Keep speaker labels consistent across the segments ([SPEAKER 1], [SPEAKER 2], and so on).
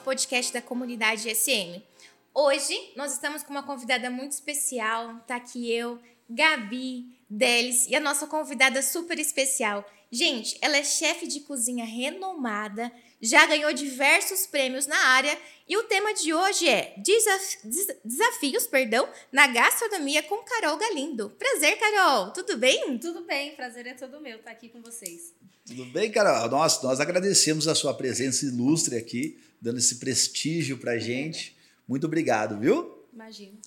[SPEAKER 1] Nosso podcast da comunidade SM. Hoje nós estamos com uma convidada muito especial. Tá aqui eu, Gabi, Delis e a nossa convidada super especial. Gente, ela é chefe de cozinha renomada, já ganhou diversos prêmios na área e o tema de hoje é desaf desafios, perdão, na gastronomia com Carol Galindo. Prazer, Carol. Tudo bem?
[SPEAKER 2] Tudo bem, prazer é todo meu estar aqui com vocês.
[SPEAKER 3] Tudo bem, Carol? Nós, nós agradecemos a sua presença ilustre aqui, dando esse prestígio pra gente. Muito obrigado, viu?
[SPEAKER 2] Imagino.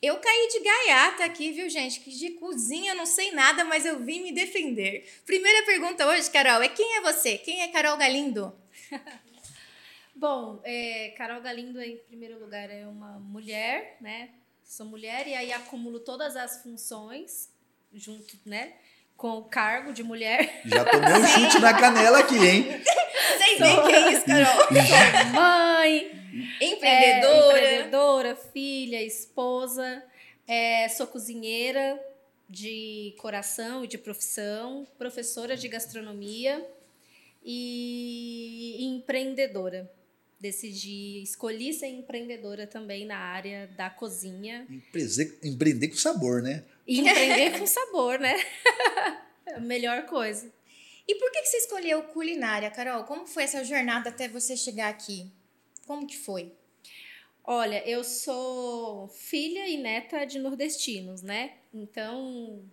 [SPEAKER 1] Eu caí de gaiata aqui, viu, gente? Que de cozinha eu não sei nada, mas eu vim me defender. Primeira pergunta hoje, Carol, é quem é você? Quem é Carol Galindo?
[SPEAKER 2] Bom, é, Carol Galindo, em primeiro lugar, é uma mulher, né? Sou mulher e aí acumulo todas as funções junto, né? Com o cargo de mulher.
[SPEAKER 3] Já tomei um chute na canela aqui, hein?
[SPEAKER 1] Vocês veem que é isso, Carol?
[SPEAKER 2] Sou mãe,
[SPEAKER 1] Empreendedora.
[SPEAKER 2] é, empreendedora, filha, esposa, é, sou cozinheira de coração e de profissão, professora de gastronomia e empreendedora. Decidi, escolhi ser empreendedora também na área da cozinha.
[SPEAKER 3] Emprese- Empreender com sabor, né?
[SPEAKER 2] E empreender com sabor, né? É a melhor coisa.
[SPEAKER 1] E por que que você escolheu culinária, Carol? Como foi essa jornada até você chegar aqui? Como que foi?
[SPEAKER 2] Olha, eu sou filha e neta de nordestinos, né? Então,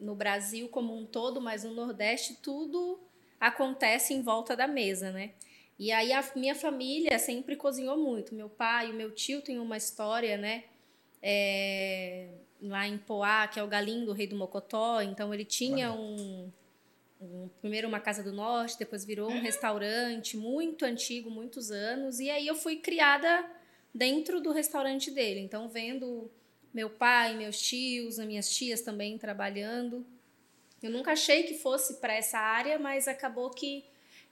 [SPEAKER 2] no Brasil como um todo, mas no Nordeste, tudo acontece em volta da mesa, né? E aí a minha família sempre cozinhou muito. Meu pai e o meu tio têm uma história, né? É, lá em Poá, que é o Galindo, o rei do Mocotó. Então ele tinha um, um- primeiro uma casa do norte, depois virou um restaurante muito antigo, muitos anos. E aí eu fui criada dentro do restaurante dele. Então vendo meu pai, meus tios, as minhas tias também trabalhando. Eu nunca achei que fosse para essa área, mas acabou que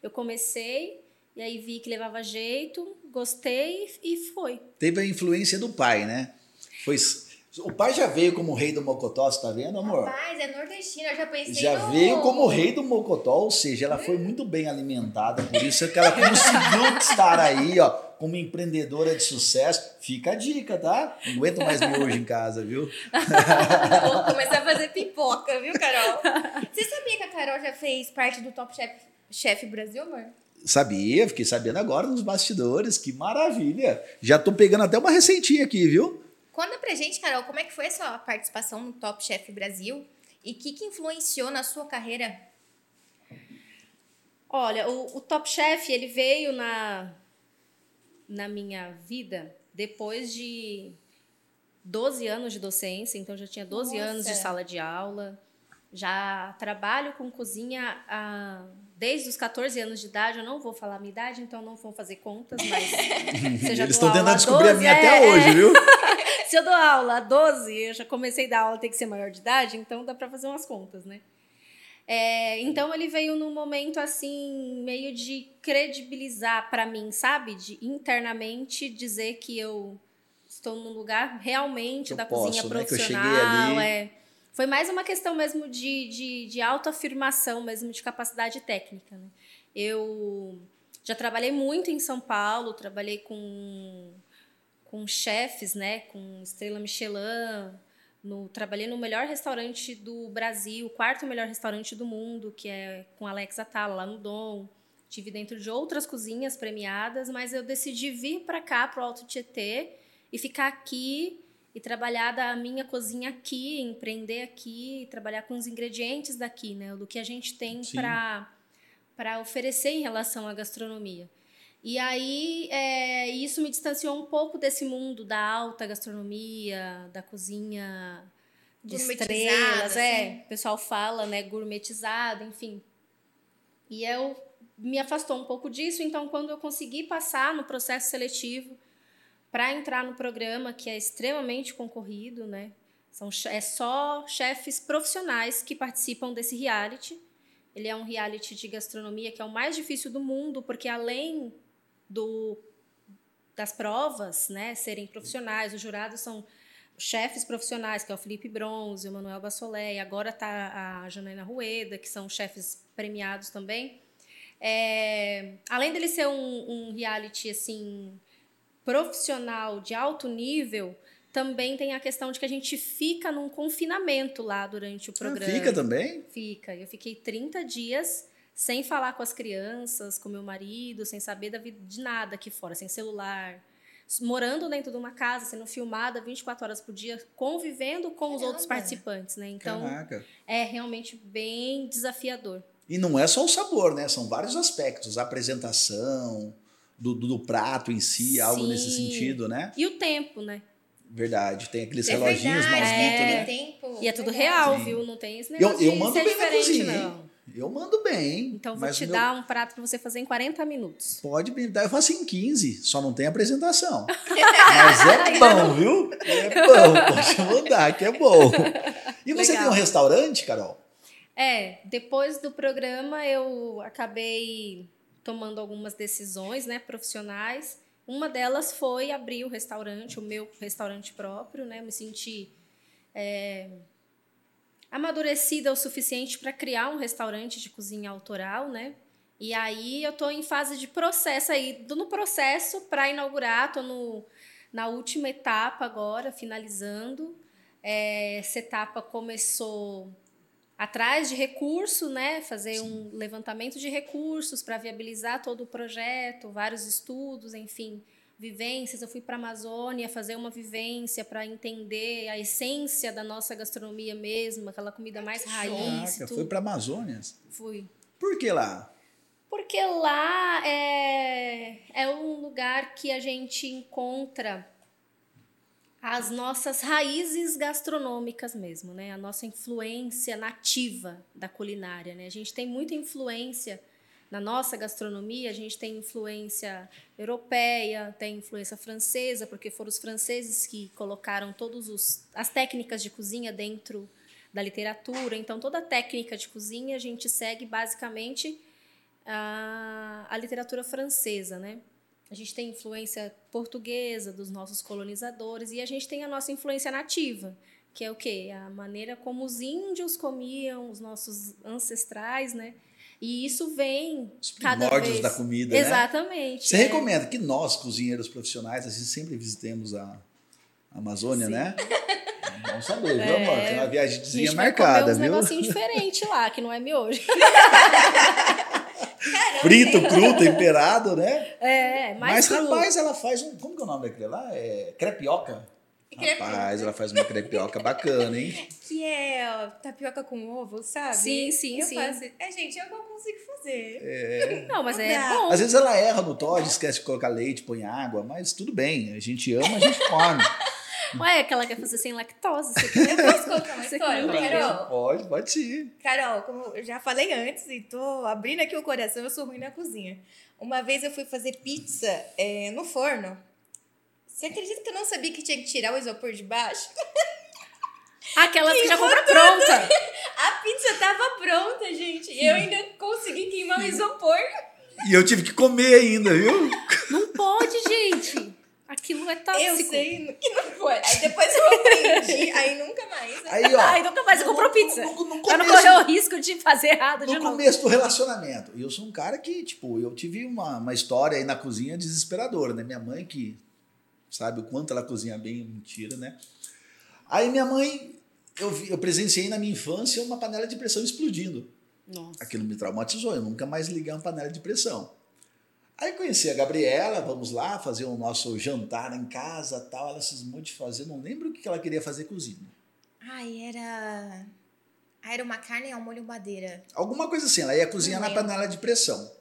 [SPEAKER 2] eu comecei e aí vi que levava jeito, gostei e foi.
[SPEAKER 3] Teve a influência do pai, né? Foi... O pai já veio como rei do Mocotó, você tá vendo, amor?
[SPEAKER 1] Rapaz, é nordestina, eu já pensei
[SPEAKER 3] Já
[SPEAKER 1] no...
[SPEAKER 3] veio como rei do Mocotó, ou seja, ela foi muito bem alimentada, por isso é que ela conseguiu estar aí, ó, como empreendedora de sucesso. Fica a dica, tá? Não aguento mais miojo em casa, viu?
[SPEAKER 1] Vou começar a fazer pipoca, viu, Carol? Você sabia que a Carol já fez parte do Top Chef, Chef Brasil, amor?
[SPEAKER 3] Sabia, fiquei sabendo agora nos bastidores, que maravilha. Já tô pegando até uma receitinha aqui, viu?
[SPEAKER 1] Conta pra gente, Carol, como é que foi a sua participação no Top Chef Brasil e o que, que influenciou na sua carreira?
[SPEAKER 2] Olha, o, o Top Chef, ele veio na, na minha vida depois de 12 anos de docência, então já tinha 12 anos de
[SPEAKER 1] Nossa.
[SPEAKER 2] sala de aula. Já trabalho com cozinha há, desde os 14 anos de idade. Eu não vou falar a minha idade, então não vou fazer contas, mas você já
[SPEAKER 3] Eles estão tentando descobrir a
[SPEAKER 2] 12,
[SPEAKER 3] minha
[SPEAKER 2] é,
[SPEAKER 3] até
[SPEAKER 2] é.
[SPEAKER 3] hoje, viu?
[SPEAKER 2] Se eu dou aula há 12, eu já comecei a dar aula, tem que ser maior de idade, então dá para fazer umas contas, né? É, então ele veio num momento assim, meio de credibilizar para mim, sabe? De internamente dizer que eu estou num lugar realmente
[SPEAKER 3] Eu
[SPEAKER 2] da
[SPEAKER 3] posso,
[SPEAKER 2] cozinha
[SPEAKER 3] né? Que eu cheguei
[SPEAKER 2] profissional.
[SPEAKER 3] ali.
[SPEAKER 2] É. Foi mais uma questão mesmo de, de, de autoafirmação, mesmo de capacidade técnica. Né? Eu já trabalhei muito em São Paulo, trabalhei com com chefes, né, com estrela Michelin, no, trabalhei no melhor restaurante do Brasil, o quarto melhor restaurante do mundo, que é com Alex Atala, lá no Dom. Tive dentro de outras cozinhas premiadas, mas eu decidi vir para cá, para o Alto Tietê, e ficar aqui e trabalhar da minha cozinha aqui, empreender aqui, trabalhar com os ingredientes daqui, né, do que a gente tem para para oferecer em relação à gastronomia. E aí, é, isso me distanciou um pouco desse mundo da alta gastronomia, da cozinha de estrelas, é.
[SPEAKER 1] assim.
[SPEAKER 2] O pessoal fala, né, gourmetizada, enfim. E eu me afastou um pouco disso, então quando eu consegui passar no processo seletivo para entrar no programa, que é extremamente concorrido, né? São, é só chefes profissionais que participam desse reality. Ele é um reality de gastronomia que é o mais difícil do mundo, porque além do das provas, né, serem profissionais, os jurados são chefes profissionais, que é o Felipe Bronze, o Manuel Bassolé, e agora tá a Janaína Rueda, que são chefes premiados também. É, além dele ser um, um reality assim profissional de alto nível, também tem a questão de que a gente fica num confinamento lá durante o
[SPEAKER 3] Ah,
[SPEAKER 2] programa.
[SPEAKER 3] fica também?
[SPEAKER 2] Fica. Eu fiquei 30 dias sem falar com as crianças, com meu marido, sem saber da vida de nada aqui fora, sem celular. Morando dentro de uma casa, sendo filmada 24 horas por dia, convivendo com os outros participantes, né? Então,
[SPEAKER 3] Caraca.
[SPEAKER 2] é realmente bem desafiador.
[SPEAKER 3] E não é só o sabor, né? São vários aspectos. A apresentação, do, do, do prato em si, algo
[SPEAKER 2] Sim.
[SPEAKER 3] nesse sentido, né?
[SPEAKER 2] E o tempo, né?
[SPEAKER 3] Verdade. Tem aqueles
[SPEAKER 1] É
[SPEAKER 3] reloginhos
[SPEAKER 1] verdade, aquele
[SPEAKER 3] né?
[SPEAKER 1] tempo.
[SPEAKER 2] E é tudo
[SPEAKER 1] Verdade.
[SPEAKER 2] real,
[SPEAKER 3] Sim.
[SPEAKER 2] viu? Não tem esse
[SPEAKER 3] Eu,
[SPEAKER 2] negócio
[SPEAKER 3] eu
[SPEAKER 2] de
[SPEAKER 3] mando
[SPEAKER 2] ser
[SPEAKER 3] bem na
[SPEAKER 2] diferente,
[SPEAKER 3] cozinha,
[SPEAKER 2] não.
[SPEAKER 3] Eu mando bem.
[SPEAKER 2] Então vou te
[SPEAKER 3] meu-
[SPEAKER 2] dar um prato pra você fazer em 40 minutos.
[SPEAKER 3] Pode me dar, eu faço em 15, só não tem apresentação. Mas é bom, viu? É bom, pode mandar, que é bom. E você
[SPEAKER 2] Legal.
[SPEAKER 3] tem um restaurante, Carol?
[SPEAKER 2] É, depois do programa eu acabei tomando algumas decisões, né, profissionais. Uma delas foi abrir o restaurante, o meu restaurante próprio, né? Me senti é, amadurecida o suficiente para criar um restaurante de cozinha autoral, né? E aí eu tô em fase de processo aí, no processo para inaugurar, tô no, na última etapa agora, finalizando. É, essa etapa começou atrás de recurso, né? Fazer um levantamento de recursos para viabilizar todo o projeto, vários estudos, enfim, vivências. Eu fui para a Amazônia fazer uma vivência para entender a essência da nossa gastronomia mesmo, aquela comida mais raiz.
[SPEAKER 3] Caraca, foi para Amazônia.
[SPEAKER 2] Fui.
[SPEAKER 3] Por que lá?
[SPEAKER 2] Porque lá é, é um lugar que a gente encontra as nossas raízes gastronômicas mesmo, né? A nossa influência nativa da culinária, né? A gente tem muita influência na nossa gastronomia, a gente tem influência europeia, tem influência francesa, porque foram os franceses que colocaram todas as técnicas de cozinha dentro da literatura. Então, toda a técnica de cozinha a gente segue basicamente a, a literatura francesa, né? A gente tem influência portuguesa dos nossos colonizadores e a gente tem a nossa influência nativa, que é o quê? A maneira como os índios comiam, os nossos ancestrais, né? E isso vem
[SPEAKER 3] Os
[SPEAKER 2] cada vez.
[SPEAKER 3] da comida, né?
[SPEAKER 2] Exatamente.
[SPEAKER 3] Você
[SPEAKER 2] é.
[SPEAKER 3] recomenda que nós, cozinheiros profissionais, assim, sempre visitemos a Amazônia,
[SPEAKER 2] Sim.
[SPEAKER 3] né? Vamos saber, viu,
[SPEAKER 2] É.
[SPEAKER 3] amor? Tem uma viagemzinha
[SPEAKER 2] vai
[SPEAKER 3] marcada,
[SPEAKER 2] comer uns
[SPEAKER 3] viu?
[SPEAKER 2] negocinhos diferentes lá, que não é miojo.
[SPEAKER 3] Frito, cru, temperado, né?
[SPEAKER 2] É, mais
[SPEAKER 3] Mas,
[SPEAKER 2] cru.
[SPEAKER 3] rapaz, ela faz um. Como que é o nome daquele lá? É crepioca. Rapaz, ela faz uma crepioca bacana, hein?
[SPEAKER 1] Que é ó, tapioca com ovo, sabe?
[SPEAKER 2] Sim, sim,
[SPEAKER 1] eu
[SPEAKER 2] sim.
[SPEAKER 1] Faço... É, gente, eu não consigo fazer.
[SPEAKER 2] Não, mas é
[SPEAKER 1] Dá.
[SPEAKER 2] bom.
[SPEAKER 3] Às vezes ela erra no Todd, esquece de colocar leite, põe água, mas tudo bem. A gente ama, a gente come.
[SPEAKER 2] Ué, que ela quer fazer sem lactose. Você quer?
[SPEAKER 1] Eu posso contar uma história, Carol?
[SPEAKER 3] Pode, pode sim.
[SPEAKER 1] Carol, como eu já falei antes e tô abrindo aqui o coração, eu sou ruim na cozinha. Uma vez eu fui fazer pizza é, no forno. Você acredita que eu não sabia que tinha que tirar o isopor de baixo?
[SPEAKER 2] Aquela que já compra pronta.
[SPEAKER 1] A pizza tava pronta, gente. E eu ainda consegui queimar o isopor.
[SPEAKER 3] E eu tive que comer ainda, viu?
[SPEAKER 2] Não pode, gente. Aquilo é tóxico.
[SPEAKER 1] Eu sei que não foi. Aí depois eu aprendi, aí nunca mais.
[SPEAKER 3] Aí, ó.
[SPEAKER 2] Ai, nunca mais você comprou pizza.
[SPEAKER 3] No, no, no
[SPEAKER 2] Pra não
[SPEAKER 3] começo-
[SPEAKER 2] correr o risco de fazer errado de
[SPEAKER 3] No
[SPEAKER 2] novo.
[SPEAKER 3] começo do relacionamento. E eu sou um cara que, tipo, eu tive uma, uma história aí na cozinha desesperadora, né? Minha mãe que sabe o quanto ela cozinha bem, mentira, né? Aí minha mãe, eu, vi- eu presenciei na minha infância uma panela de pressão explodindo.
[SPEAKER 2] Nossa.
[SPEAKER 3] Aquilo me traumatizou, eu nunca mais liguei uma panela de pressão. Aí conheci a Gabriela, vamos lá fazer o nosso jantar em casa tal. Ela cismou de fazer, não lembro o que ela queria fazer cozinha.
[SPEAKER 1] Ai, era. Ah, era uma carne ao molho madeira.
[SPEAKER 3] Alguma coisa assim, ela ia cozinhar na panela de pressão.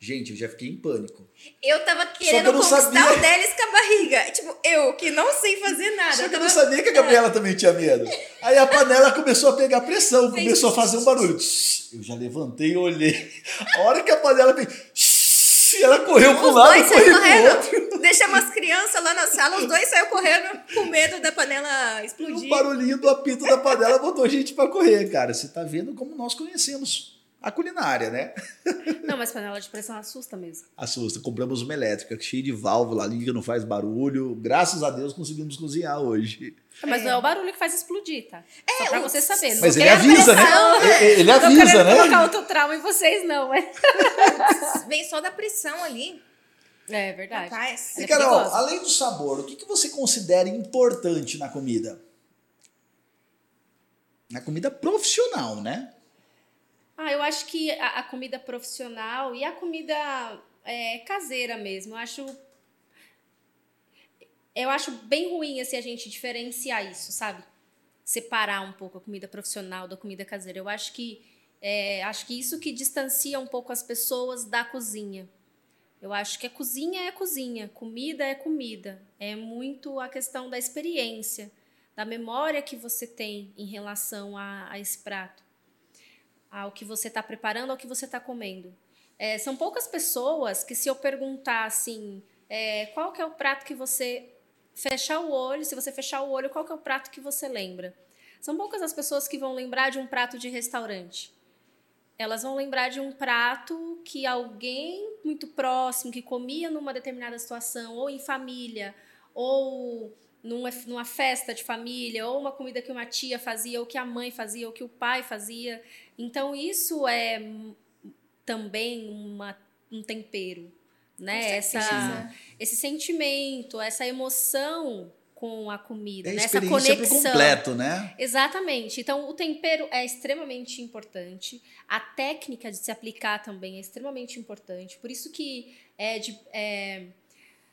[SPEAKER 3] Gente, eu já fiquei em pânico.
[SPEAKER 1] Eu tava
[SPEAKER 3] que
[SPEAKER 1] querendo
[SPEAKER 3] eu
[SPEAKER 1] conquistar
[SPEAKER 3] sabia.
[SPEAKER 1] o Delis com a barriga. Tipo, eu que não sei fazer nada.
[SPEAKER 3] Só que eu
[SPEAKER 1] tava-
[SPEAKER 3] não sabia que a Gabriela também tinha medo. Aí a panela começou a pegar pressão, começou a fazer um barulho. Eu já levantei e olhei. A hora que a panela fez. Ela correu para um lado e correu
[SPEAKER 1] saíram
[SPEAKER 3] pro outro.
[SPEAKER 1] Deixamos as crianças lá na sala, os dois saíram correndo com medo da panela
[SPEAKER 3] E o
[SPEAKER 1] explodir.
[SPEAKER 3] barulhinho do apito da panela botou a gente para correr, cara. Você tá vendo como nós conhecemos a culinária, né?
[SPEAKER 2] Não, mas panela de pressão assusta mesmo.
[SPEAKER 3] Assusta. Compramos uma elétrica cheia de válvula, liga, não faz barulho. Graças a Deus conseguimos cozinhar hoje.
[SPEAKER 2] Mas não é o barulho que faz explodir, tá? Só pra
[SPEAKER 1] o-
[SPEAKER 2] você saber.
[SPEAKER 3] Mas
[SPEAKER 2] não
[SPEAKER 3] ele avisa, né? Ele- Ele
[SPEAKER 2] Não
[SPEAKER 3] avisa, né?
[SPEAKER 2] colocar outro trauma em vocês, não. mas-
[SPEAKER 1] Vem só da pressão ali.
[SPEAKER 2] É verdade.
[SPEAKER 1] Rapaz.
[SPEAKER 3] E
[SPEAKER 2] é
[SPEAKER 3] Carol,
[SPEAKER 2] perigosa.
[SPEAKER 3] além do sabor, o que, que você considera importante na comida? Na comida profissional, né?
[SPEAKER 2] Ah, eu acho que a, a comida profissional e a comida é, caseira mesmo, eu acho. Eu acho bem ruim assim, a gente diferenciar isso, sabe? Separar um pouco a comida profissional da comida caseira. Eu acho que é, acho que isso que distancia um pouco as pessoas da cozinha. Eu acho que a cozinha é cozinha, comida é comida. É muito a questão da experiência, da memória que você tem em relação a, a esse prato ao que você está preparando, ao que você está comendo. É, são poucas pessoas que se eu perguntar assim, é, qual que é o prato que você fechar o olho, se você fechar o olho, qual que é o prato que você lembra? São poucas as pessoas que vão lembrar de um prato de restaurante. Elas vão lembrar de um prato que alguém muito próximo, que comia numa determinada situação, ou em família, ou numa, numa festa de família, ou uma comida que uma tia fazia, ou que a mãe fazia, ou que o pai fazia. Então, isso é também uma, um tempero, né? Essa, esse sentimento, essa emoção com a comida,
[SPEAKER 3] É a
[SPEAKER 2] né? essa conexão.
[SPEAKER 3] completo, né?
[SPEAKER 2] Exatamente. Então, o tempero é extremamente importante. A técnica de se aplicar também é extremamente importante. Por isso que é de, é,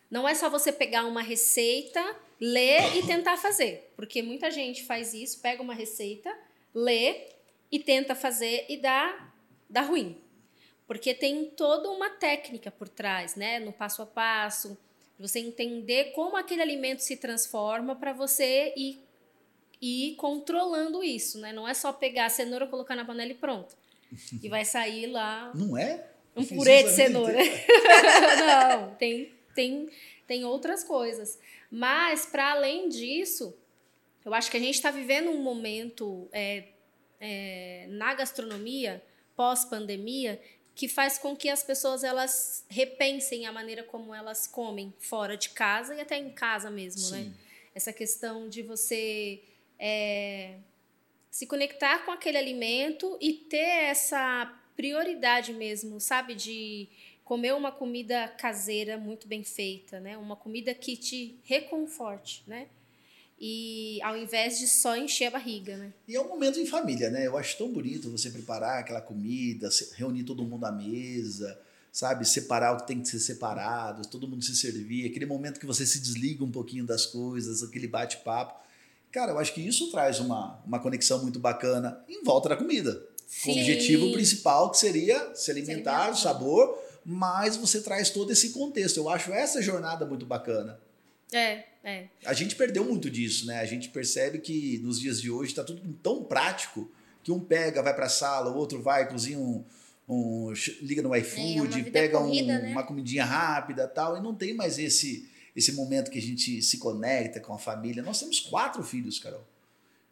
[SPEAKER 2] não é só você pegar uma receita, ler e tentar fazer. Porque muita gente faz isso, pega uma receita, lê e tenta fazer e dá, dá ruim. Porque tem toda uma técnica por trás, né? No passo a passo, você entender como aquele alimento se transforma para você ir e ir controlando isso, né? Não é só pegar a cenoura, colocar na panela e pronto. E vai sair lá
[SPEAKER 3] Não é?
[SPEAKER 2] um purê de cenoura. Não, tem, tem, tem outras coisas. Mas, para além disso, eu acho que a gente está vivendo um momento é, é, na gastronomia, pós-pandemia, que faz com que as pessoas elas repensem a maneira como elas comem fora de casa e até em casa mesmo, né?
[SPEAKER 3] Sim.
[SPEAKER 2] Essa questão de você é, se conectar com aquele alimento e ter essa prioridade mesmo, sabe? De comer uma comida caseira muito bem feita, né? Uma comida que te reconforte, né? E ao invés de só encher a barriga, né?
[SPEAKER 3] E é um momento em família, né? Eu acho tão bonito você preparar aquela comida, se- reunir todo mundo à mesa, sabe? Separar o que tem que ser separado, todo mundo se servir, aquele momento que você se desliga um pouquinho das coisas, aquele bate-papo. Cara, eu acho que isso traz uma, uma conexão muito bacana em volta da comida. Com o
[SPEAKER 2] Sim.
[SPEAKER 3] objetivo principal, que seria se alimentar,
[SPEAKER 1] alimentar.
[SPEAKER 3] o sabor, mas você traz todo esse contexto. Eu acho essa jornada muito bacana.
[SPEAKER 2] É, é.
[SPEAKER 3] A gente perdeu muito disso, né? A gente percebe que nos dias de hoje está tudo tão prático que um pega, vai para a sala, o outro vai, cozinha um, um- liga no
[SPEAKER 1] É,
[SPEAKER 3] iFood,
[SPEAKER 1] vida
[SPEAKER 3] pega um-
[SPEAKER 1] corrida, né?
[SPEAKER 3] uma comidinha rápida, tal, e não tem mais esse esse momento que a gente se conecta com a família. Nós temos quatro filhos, Carol.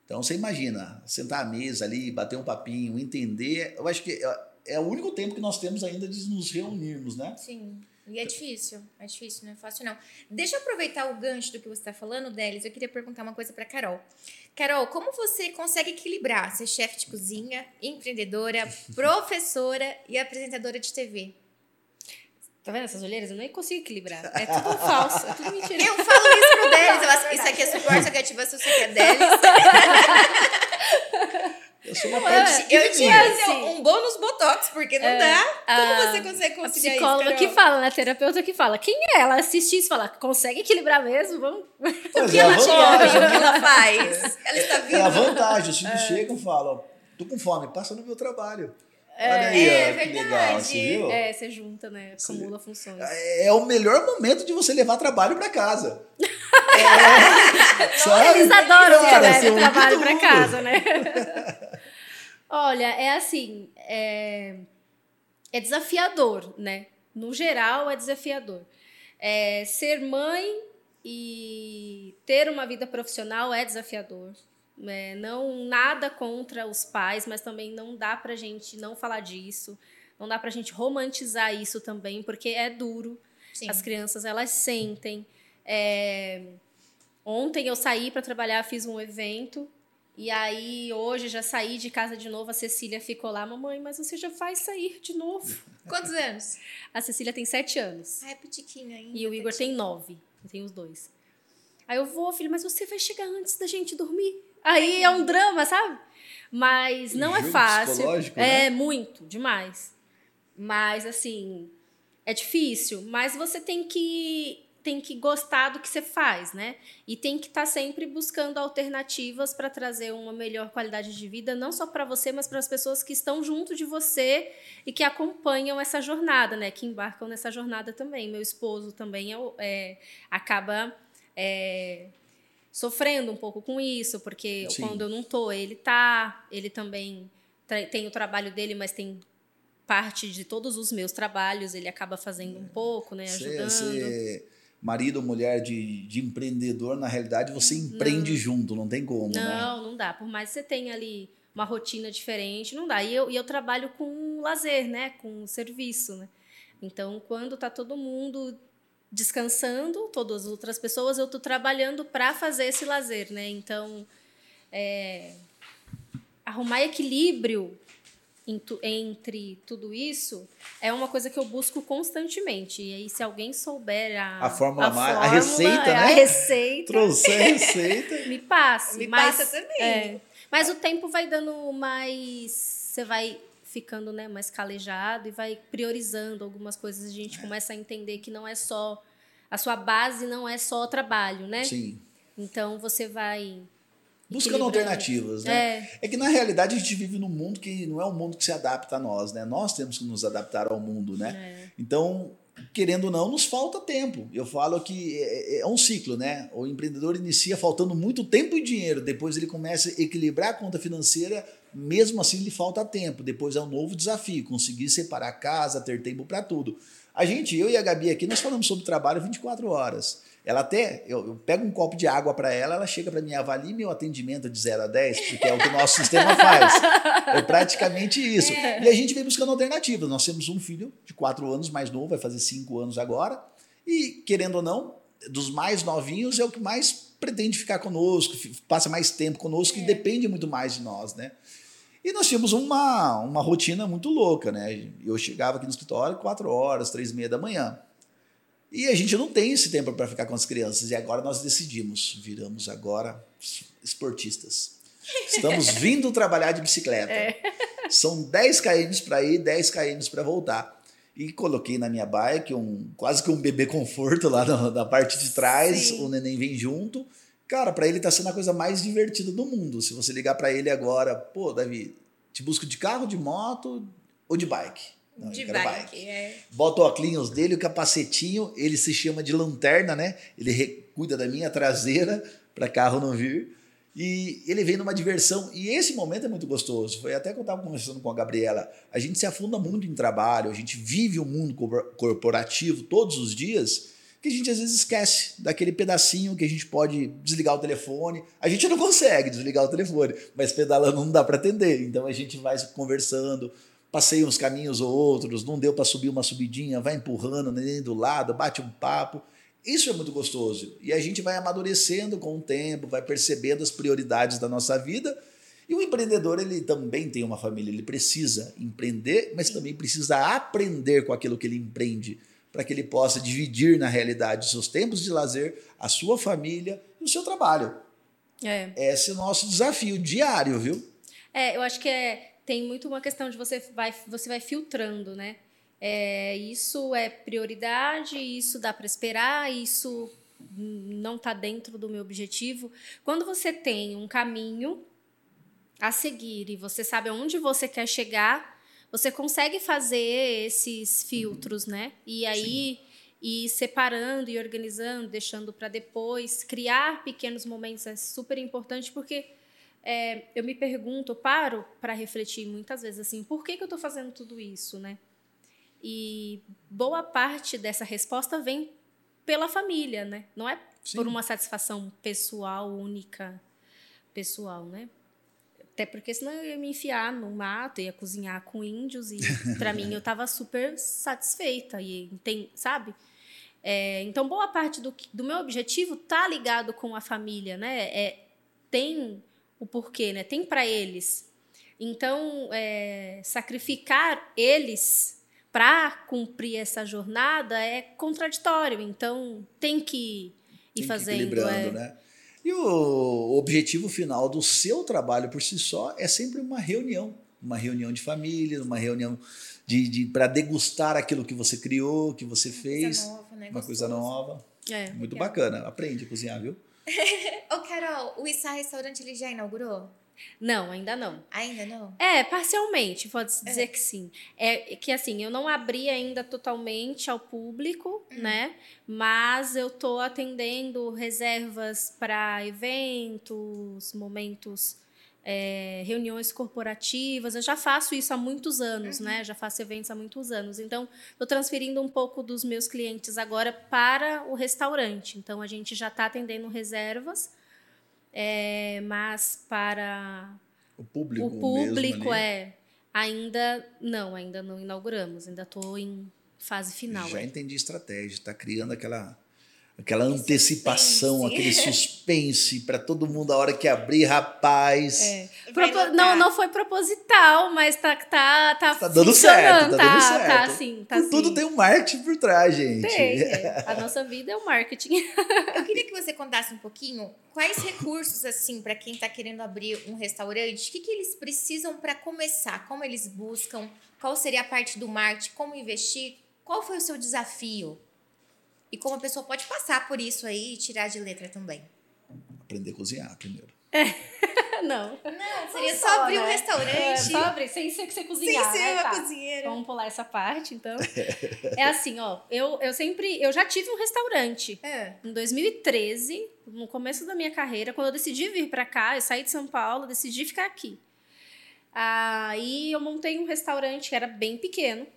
[SPEAKER 3] Então você imagina, sentar à mesa ali, bater um papinho, entender. Eu acho que é, é o único tempo que nós temos ainda de nos reunirmos, né?
[SPEAKER 1] Sim. E é difícil, é difícil, não é fácil não. Deixa eu aproveitar o gancho do que você está falando, Delis. Eu queria perguntar uma coisa para Carol. Carol, como você consegue equilibrar ser chefe de cozinha, empreendedora, professora e apresentadora de TV?
[SPEAKER 2] Tá vendo essas olheiras? Eu nem consigo equilibrar. É tudo falso, é tudo mentira.
[SPEAKER 1] Eu falo isso pro Delis. Eu acho, isso aqui é suporte, isso aqui é ativação, isso aqui é Delis.
[SPEAKER 3] Eu sou uma
[SPEAKER 2] Não, é,
[SPEAKER 3] parte
[SPEAKER 1] Eu tinha assim, um bônus botox, porque não
[SPEAKER 2] É,
[SPEAKER 1] dá. Como
[SPEAKER 2] a-
[SPEAKER 1] você consegue
[SPEAKER 2] A
[SPEAKER 1] conciliar
[SPEAKER 2] psicóloga
[SPEAKER 1] isso,
[SPEAKER 2] que fala, né? A terapeuta que fala. Quem é? Ela assiste isso e fala, consegue equilibrar mesmo? Vamos.
[SPEAKER 3] Pois
[SPEAKER 1] O que
[SPEAKER 3] é,
[SPEAKER 1] ela
[SPEAKER 3] vantagem,
[SPEAKER 1] come, o que ela faz. Ela está
[SPEAKER 3] É a
[SPEAKER 1] viva.
[SPEAKER 3] vantagem, os
[SPEAKER 2] É.
[SPEAKER 3] filhos chegam e falam, tô com fome, passa no meu trabalho. Olha aí,
[SPEAKER 1] É
[SPEAKER 3] ó, que
[SPEAKER 1] verdade.
[SPEAKER 3] legal, você viu?
[SPEAKER 2] É, você junta, né? Acumula funções.
[SPEAKER 3] É o melhor momento de você levar trabalho para casa. É, sabe?
[SPEAKER 2] Eles adoram
[SPEAKER 3] Cara, você
[SPEAKER 2] leve
[SPEAKER 3] ouve
[SPEAKER 2] trabalho pra
[SPEAKER 3] tudo.
[SPEAKER 2] casa, né? Olha, é assim, é, é desafiador, né? No geral, é desafiador. É, ser mãe e ter uma vida profissional é desafiador. É, não nada contra os pais, mas também não dá pra gente não falar disso. Não dá pra gente romantizar isso também, porque é duro.
[SPEAKER 1] Sim.
[SPEAKER 2] As crianças, elas sentem. É, Ontem eu saí para trabalhar, fiz um evento. E aí, hoje, já saí de casa de novo. A Cecília ficou lá, mamãe, mas você já vai sair de novo.
[SPEAKER 1] Quantos anos?
[SPEAKER 2] A Cecília tem sete anos.
[SPEAKER 1] Ah, é petiquinho ainda.
[SPEAKER 2] E o Igor tem nove. Eu tenho os dois. Aí eu vou, filho, mas você vai chegar antes da gente dormir. Aí é um drama, sabe? Mas não é fácil. É
[SPEAKER 3] né?
[SPEAKER 2] muito, demais. Mas assim, é difícil, mas você tem que tem que gostar do que você faz, né? E tem que estar sempre buscando alternativas para trazer uma melhor qualidade de vida, não só para você, mas para as pessoas que estão junto de você e que acompanham essa jornada, né? Que embarcam nessa jornada também. Meu esposo também é, é, acaba é, sofrendo um pouco com isso, porque
[SPEAKER 3] Sim.
[SPEAKER 2] quando eu não tô, ele tá, ele também tem o trabalho dele, mas tem parte de todos os meus trabalhos, ele acaba fazendo um pouco, né, ajudando.
[SPEAKER 3] Marido ou mulher de, de empreendedor, na realidade, você empreende junto, não tem como, né?
[SPEAKER 2] Não, não dá. Por mais que você tenha ali uma rotina diferente, não dá. E eu, e eu trabalho com lazer, né? Com serviço, né? Então, quando tá todo mundo descansando, todas as outras pessoas, eu tô trabalhando para fazer esse lazer, né? Então, é, arrumar equilíbrio entre tudo isso é uma coisa que eu busco constantemente. E aí, se alguém souber a,
[SPEAKER 3] A fórmula a
[SPEAKER 2] fórmula,
[SPEAKER 3] receita,
[SPEAKER 2] é, A
[SPEAKER 3] né?
[SPEAKER 2] receita.
[SPEAKER 3] Trouxe a receita.
[SPEAKER 2] Me passe.
[SPEAKER 1] Me
[SPEAKER 2] mas,
[SPEAKER 1] passa também.
[SPEAKER 2] é, mas o tempo vai dando mais. Você vai ficando né, mais calejado e vai priorizando algumas coisas. A
[SPEAKER 3] É.
[SPEAKER 2] gente começa a entender que não é só. A sua base não é só o trabalho, né?
[SPEAKER 3] Sim.
[SPEAKER 2] Então você vai.
[SPEAKER 3] Buscando alternativas, né?
[SPEAKER 2] É,
[SPEAKER 3] É que na realidade a gente vive num mundo que não é um mundo que se adapta a nós, né? Nós temos que nos adaptar ao mundo, né?
[SPEAKER 2] é.
[SPEAKER 3] Então, querendo ou não, nos falta tempo. Eu falo que é, é um ciclo, né? O empreendedor inicia faltando muito tempo e dinheiro, depois ele começa a equilibrar a conta financeira, mesmo assim lhe falta tempo. Depois é um novo desafio, conseguir separar casa, ter tempo para tudo. A gente, eu e a Gabi aqui, nós falamos sobre trabalho 24 horas. Ela até, eu, eu pego um copo de água para ela, ela chega para mim, avalie meu atendimento de 0 a 10, porque é o que o nosso sistema faz. É praticamente isso. E a gente vem buscando alternativas. Nós temos um filho de 4 anos mais novo, vai fazer 5 anos agora. E, querendo ou não, dos mais novinhos é o que mais pretende ficar conosco, passa mais tempo conosco e depende muito mais de nós, né? E nós tínhamos uma, uma rotina muito louca, né? Eu chegava aqui no escritório 4 horas, 3 e meia da manhã. E a gente não tem esse tempo para ficar com as crianças. E agora nós decidimos, viramos agora esportistas. Estamos vindo trabalhar de bicicleta. São 10 km para ir, 10 km para voltar. E coloquei na minha bike um quase que um bebê conforto lá na, na parte de trás,
[SPEAKER 2] Sim.
[SPEAKER 3] o neném vem junto. Cara, para ele tá sendo a coisa mais divertida do mundo. Se você ligar para ele agora, pô, Davi, te busco de carro, de moto ou de bike? Não,
[SPEAKER 1] de
[SPEAKER 3] quero
[SPEAKER 1] bike. É.
[SPEAKER 3] bota o óculos dele, o capacetinho, ele se chama de lanterna, né? Ele cuida da minha traseira para carro não vir. E ele vem numa diversão. E esse momento é muito gostoso. Foi até que eu estava conversando com a Gabriela. A gente se afunda muito em trabalho, a gente vive o mundo cor- corporativo todos os dias, que a gente às vezes esquece daquele pedacinho que a gente pode desligar o telefone. A gente não consegue desligar o telefone, mas pedalando não dá para atender. Então a gente vai conversando, passeia uns caminhos ou outros, não deu para subir uma subidinha, vai empurrando, neném do lado, bate um papo. Isso é muito gostoso. E a gente vai amadurecendo com o tempo, vai percebendo as prioridades da nossa vida. E o empreendedor, ele também tem uma família, ele precisa empreender, mas também precisa aprender com aquilo que ele empreende, para que ele possa dividir na realidade os seus tempos de lazer, a sua família e o seu trabalho.
[SPEAKER 2] É.
[SPEAKER 3] Esse é o nosso desafio diário, viu?
[SPEAKER 2] É, eu acho que é, tem muito uma questão de você vai, você vai filtrando, né? É, isso é prioridade, isso dá para esperar, isso não está dentro do meu objetivo. Quando você tem um caminho a seguir e você sabe aonde você quer chegar, você consegue fazer esses filtros, né? E aí ir separando e organizando, deixando para depois, criar pequenos momentos é super importante porque é, eu me pergunto, eu paro para refletir muitas vezes assim, por que, que eu estou fazendo tudo isso, né? E boa parte dessa resposta vem pela família, né? Não é
[SPEAKER 3] Sim.
[SPEAKER 2] por uma satisfação pessoal única. pessoal, né? Até porque senão eu ia me enfiar no mato, ia cozinhar com índios e para mim eu estava super satisfeita e tem, sabe? É, então boa parte do, do meu objetivo tá ligado com a família, né? É, tem o porquê, né? Tem para eles. Então é, sacrificar eles para cumprir essa jornada é contraditório. Então tem que ir tem fazendo.
[SPEAKER 3] equilibrando, é. né? E o objetivo final do seu trabalho por si só é sempre uma reunião, uma reunião de família, uma reunião de, de para degustar aquilo que você criou, que você fez, coisa nova, né? uma coisa nova. É, Muito legal. bacana. Aprende a cozinhar, viu?
[SPEAKER 1] Ô, Carol, o Issa Restaurante ele já inaugurou?
[SPEAKER 2] Não, ainda não.
[SPEAKER 1] Ainda não?
[SPEAKER 2] É, parcialmente, pode dizer é. que sim. É que assim, eu não abri ainda totalmente ao público, uhum. né? Mas eu tô atendendo reservas para eventos, momentos, é, reuniões corporativas. Eu já faço isso há muitos anos, uhum. né? Já faço eventos há muitos anos. Então, estou transferindo um pouco dos meus clientes agora para o restaurante. Então, a gente já está atendendo reservas é, mas para
[SPEAKER 3] o público,
[SPEAKER 2] o público é ainda não, ainda não inauguramos, ainda estou em fase final.
[SPEAKER 3] Já entendi estratégia, está criando aquela aquela antecipação, suspense. aquele suspense para todo mundo a hora que abrir, rapaz. É.
[SPEAKER 2] Propo não, não foi proposital, mas tá tá tá, tá dando certo, tá,
[SPEAKER 3] tá dando certo. Tá, assim, tá assim. Tudo tem um marketing por trás, gente.
[SPEAKER 2] Tem, é. A nossa vida é o marketing.
[SPEAKER 1] Eu queria que você contasse um pouquinho quais recursos assim para quem está querendo abrir um restaurante, o que, que eles precisam para começar, como eles buscam, qual seria a parte do marketing, como investir, qual foi o seu desafio? E como a pessoa pode passar por isso aí e tirar de letra também.
[SPEAKER 3] Aprender a cozinhar primeiro.
[SPEAKER 2] É. Não.
[SPEAKER 1] Não, seria só, só abrir né? um restaurante. É,
[SPEAKER 2] só abrir, sem ser que você cozinhar.
[SPEAKER 1] Sem ser
[SPEAKER 2] né?
[SPEAKER 1] uma tá. cozinheira.
[SPEAKER 2] Vamos pular essa parte, então. é assim, ó. Eu, eu sempre. Eu já tive um restaurante. É. Em 2013, no começo da minha carreira, quando eu decidi vir para cá, eu saí de São Paulo, decidi ficar aqui. Aí eu montei um restaurante que era bem pequeno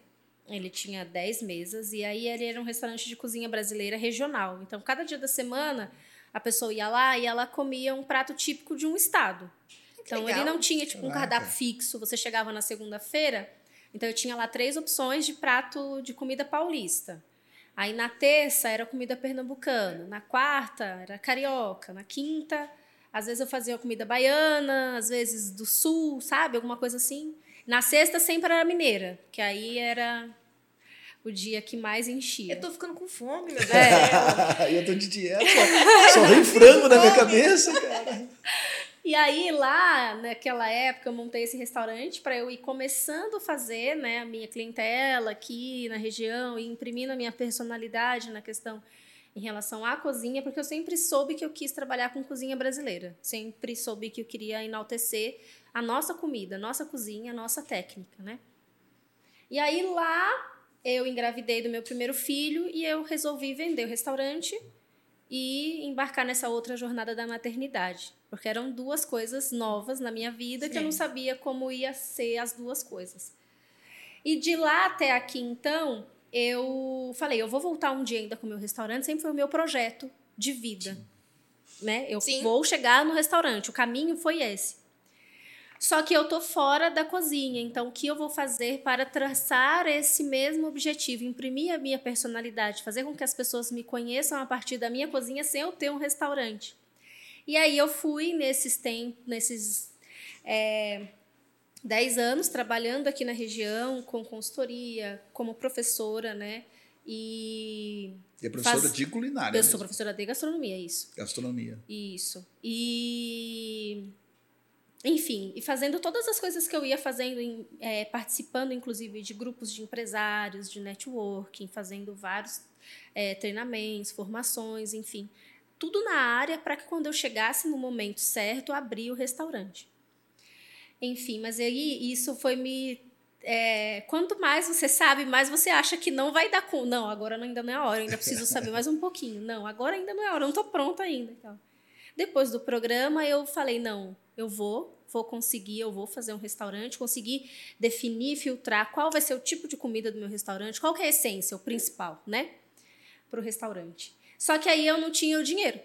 [SPEAKER 2] ele tinha 10 mesas e aí ele era um restaurante de cozinha brasileira regional. Então, cada dia da semana, a pessoa ia lá e ela comia um prato típico de um estado. Que então, legal. ele não tinha tipo um cardápio fixo. Você chegava na segunda-feira, então eu tinha lá três opções de prato de comida paulista. Aí na terça era comida pernambucana, na quarta era carioca, na quinta, às vezes eu fazia comida baiana, às vezes do sul, sabe? Alguma coisa assim. Na sexta sempre era mineira, que aí era o dia que mais enchia.
[SPEAKER 1] Eu tô ficando com fome, meu Deus. É.
[SPEAKER 3] eu tô de dieta, só, vem frango na minha cabeça, cara.
[SPEAKER 2] E aí, lá, naquela época, eu montei esse restaurante para eu ir começando a fazer né, a minha clientela aqui na região e imprimindo a minha personalidade na questão em relação à cozinha, porque eu sempre soube que eu quis trabalhar com cozinha brasileira. Sempre soube que eu queria enaltecer a nossa comida, a nossa cozinha, a nossa técnica, né? E aí lá eu engravidei do meu primeiro filho e eu resolvi vender o restaurante e embarcar nessa outra jornada da maternidade, porque eram duas coisas novas na minha vida Sim. que eu não sabia como ia ser as duas coisas. E de lá até aqui então, eu falei, eu vou voltar um dia ainda com o meu restaurante, sempre foi o meu projeto de vida. Né? Eu Sim. vou chegar no restaurante, o caminho foi esse. Só que eu tô fora da cozinha, então o que eu vou fazer para traçar esse mesmo objetivo, imprimir a minha personalidade, fazer com que as pessoas me conheçam a partir da minha cozinha sem eu ter um restaurante. E aí eu fui nesses tempos, nesses é, 10 anos trabalhando aqui na região com consultoria, como professora, né?
[SPEAKER 3] E. E é professora faz... de culinária. Eu
[SPEAKER 2] mesmo. sou professora de gastronomia, isso.
[SPEAKER 3] Gastronomia.
[SPEAKER 2] Isso. E enfim, e fazendo todas as coisas que eu ia fazendo, em, é, participando inclusive de grupos de empresários, de networking, fazendo vários é, treinamentos, formações, enfim, tudo na área para que quando eu chegasse no momento certo, abrir o restaurante. Enfim, mas aí isso foi me. É, quanto mais você sabe, mais você acha que não vai dar com. Não, agora ainda não é a hora, ainda preciso saber mais um pouquinho. Não, agora ainda não é a hora, não estou pronta ainda. Então. Depois do programa, eu falei: não, eu vou, vou conseguir, eu vou fazer um restaurante, conseguir definir, filtrar qual vai ser o tipo de comida do meu restaurante, qual é a essência, o principal, né? Para o restaurante. Só que aí eu não tinha o dinheiro.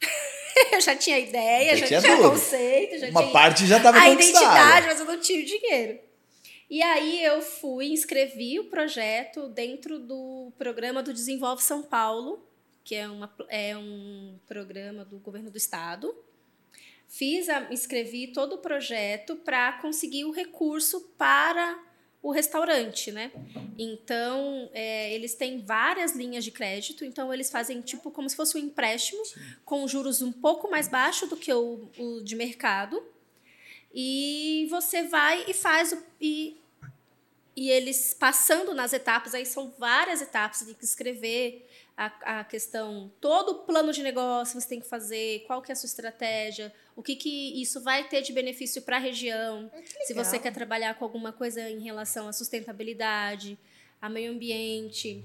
[SPEAKER 2] eu já tinha ideia,
[SPEAKER 3] Já
[SPEAKER 2] já,
[SPEAKER 3] tinha tudo.
[SPEAKER 2] conceito, já
[SPEAKER 3] Uma
[SPEAKER 2] tinha
[SPEAKER 3] parte já estava
[SPEAKER 2] a identidade, mas eu não tinha o dinheiro. E aí eu fui, inscrevi o projeto dentro do programa do Desenvolve São Paulo, que é, uma, é um programa do governo do estado. Fiz, a, inscrevi todo o projeto para conseguir o recurso para o restaurante, né? Então, é, eles têm várias linhas de crédito, então eles fazem tipo como se fosse um empréstimo, com juros um pouco mais baixo do que o, o de mercado. E você vai e faz o. E, e eles passando nas etapas, aí são várias etapas, tem que escrever a, a questão, todo o plano de negócio você tem que fazer, qual que é a sua estratégia, o que, que isso vai ter de benefício para a região, se
[SPEAKER 1] legal.
[SPEAKER 2] você quer trabalhar com alguma coisa em relação à sustentabilidade, a meio ambiente,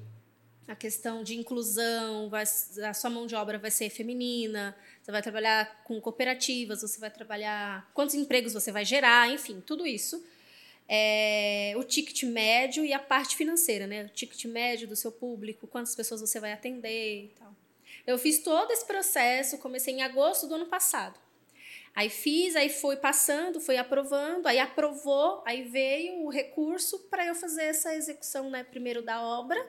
[SPEAKER 2] a questão de inclusão, vai, a sua mão de obra vai ser feminina, você vai trabalhar com cooperativas, você vai trabalhar quantos empregos você vai gerar, enfim, tudo isso. É, o ticket médio e a parte financeira, né? O ticket médio do seu público, quantas pessoas você vai atender e tal. Eu fiz todo esse processo, comecei em agosto do ano passado. Aí fiz, aí fui passando, fui aprovando, aí aprovou, aí veio o recurso para eu fazer essa execução, né? Primeiro da obra,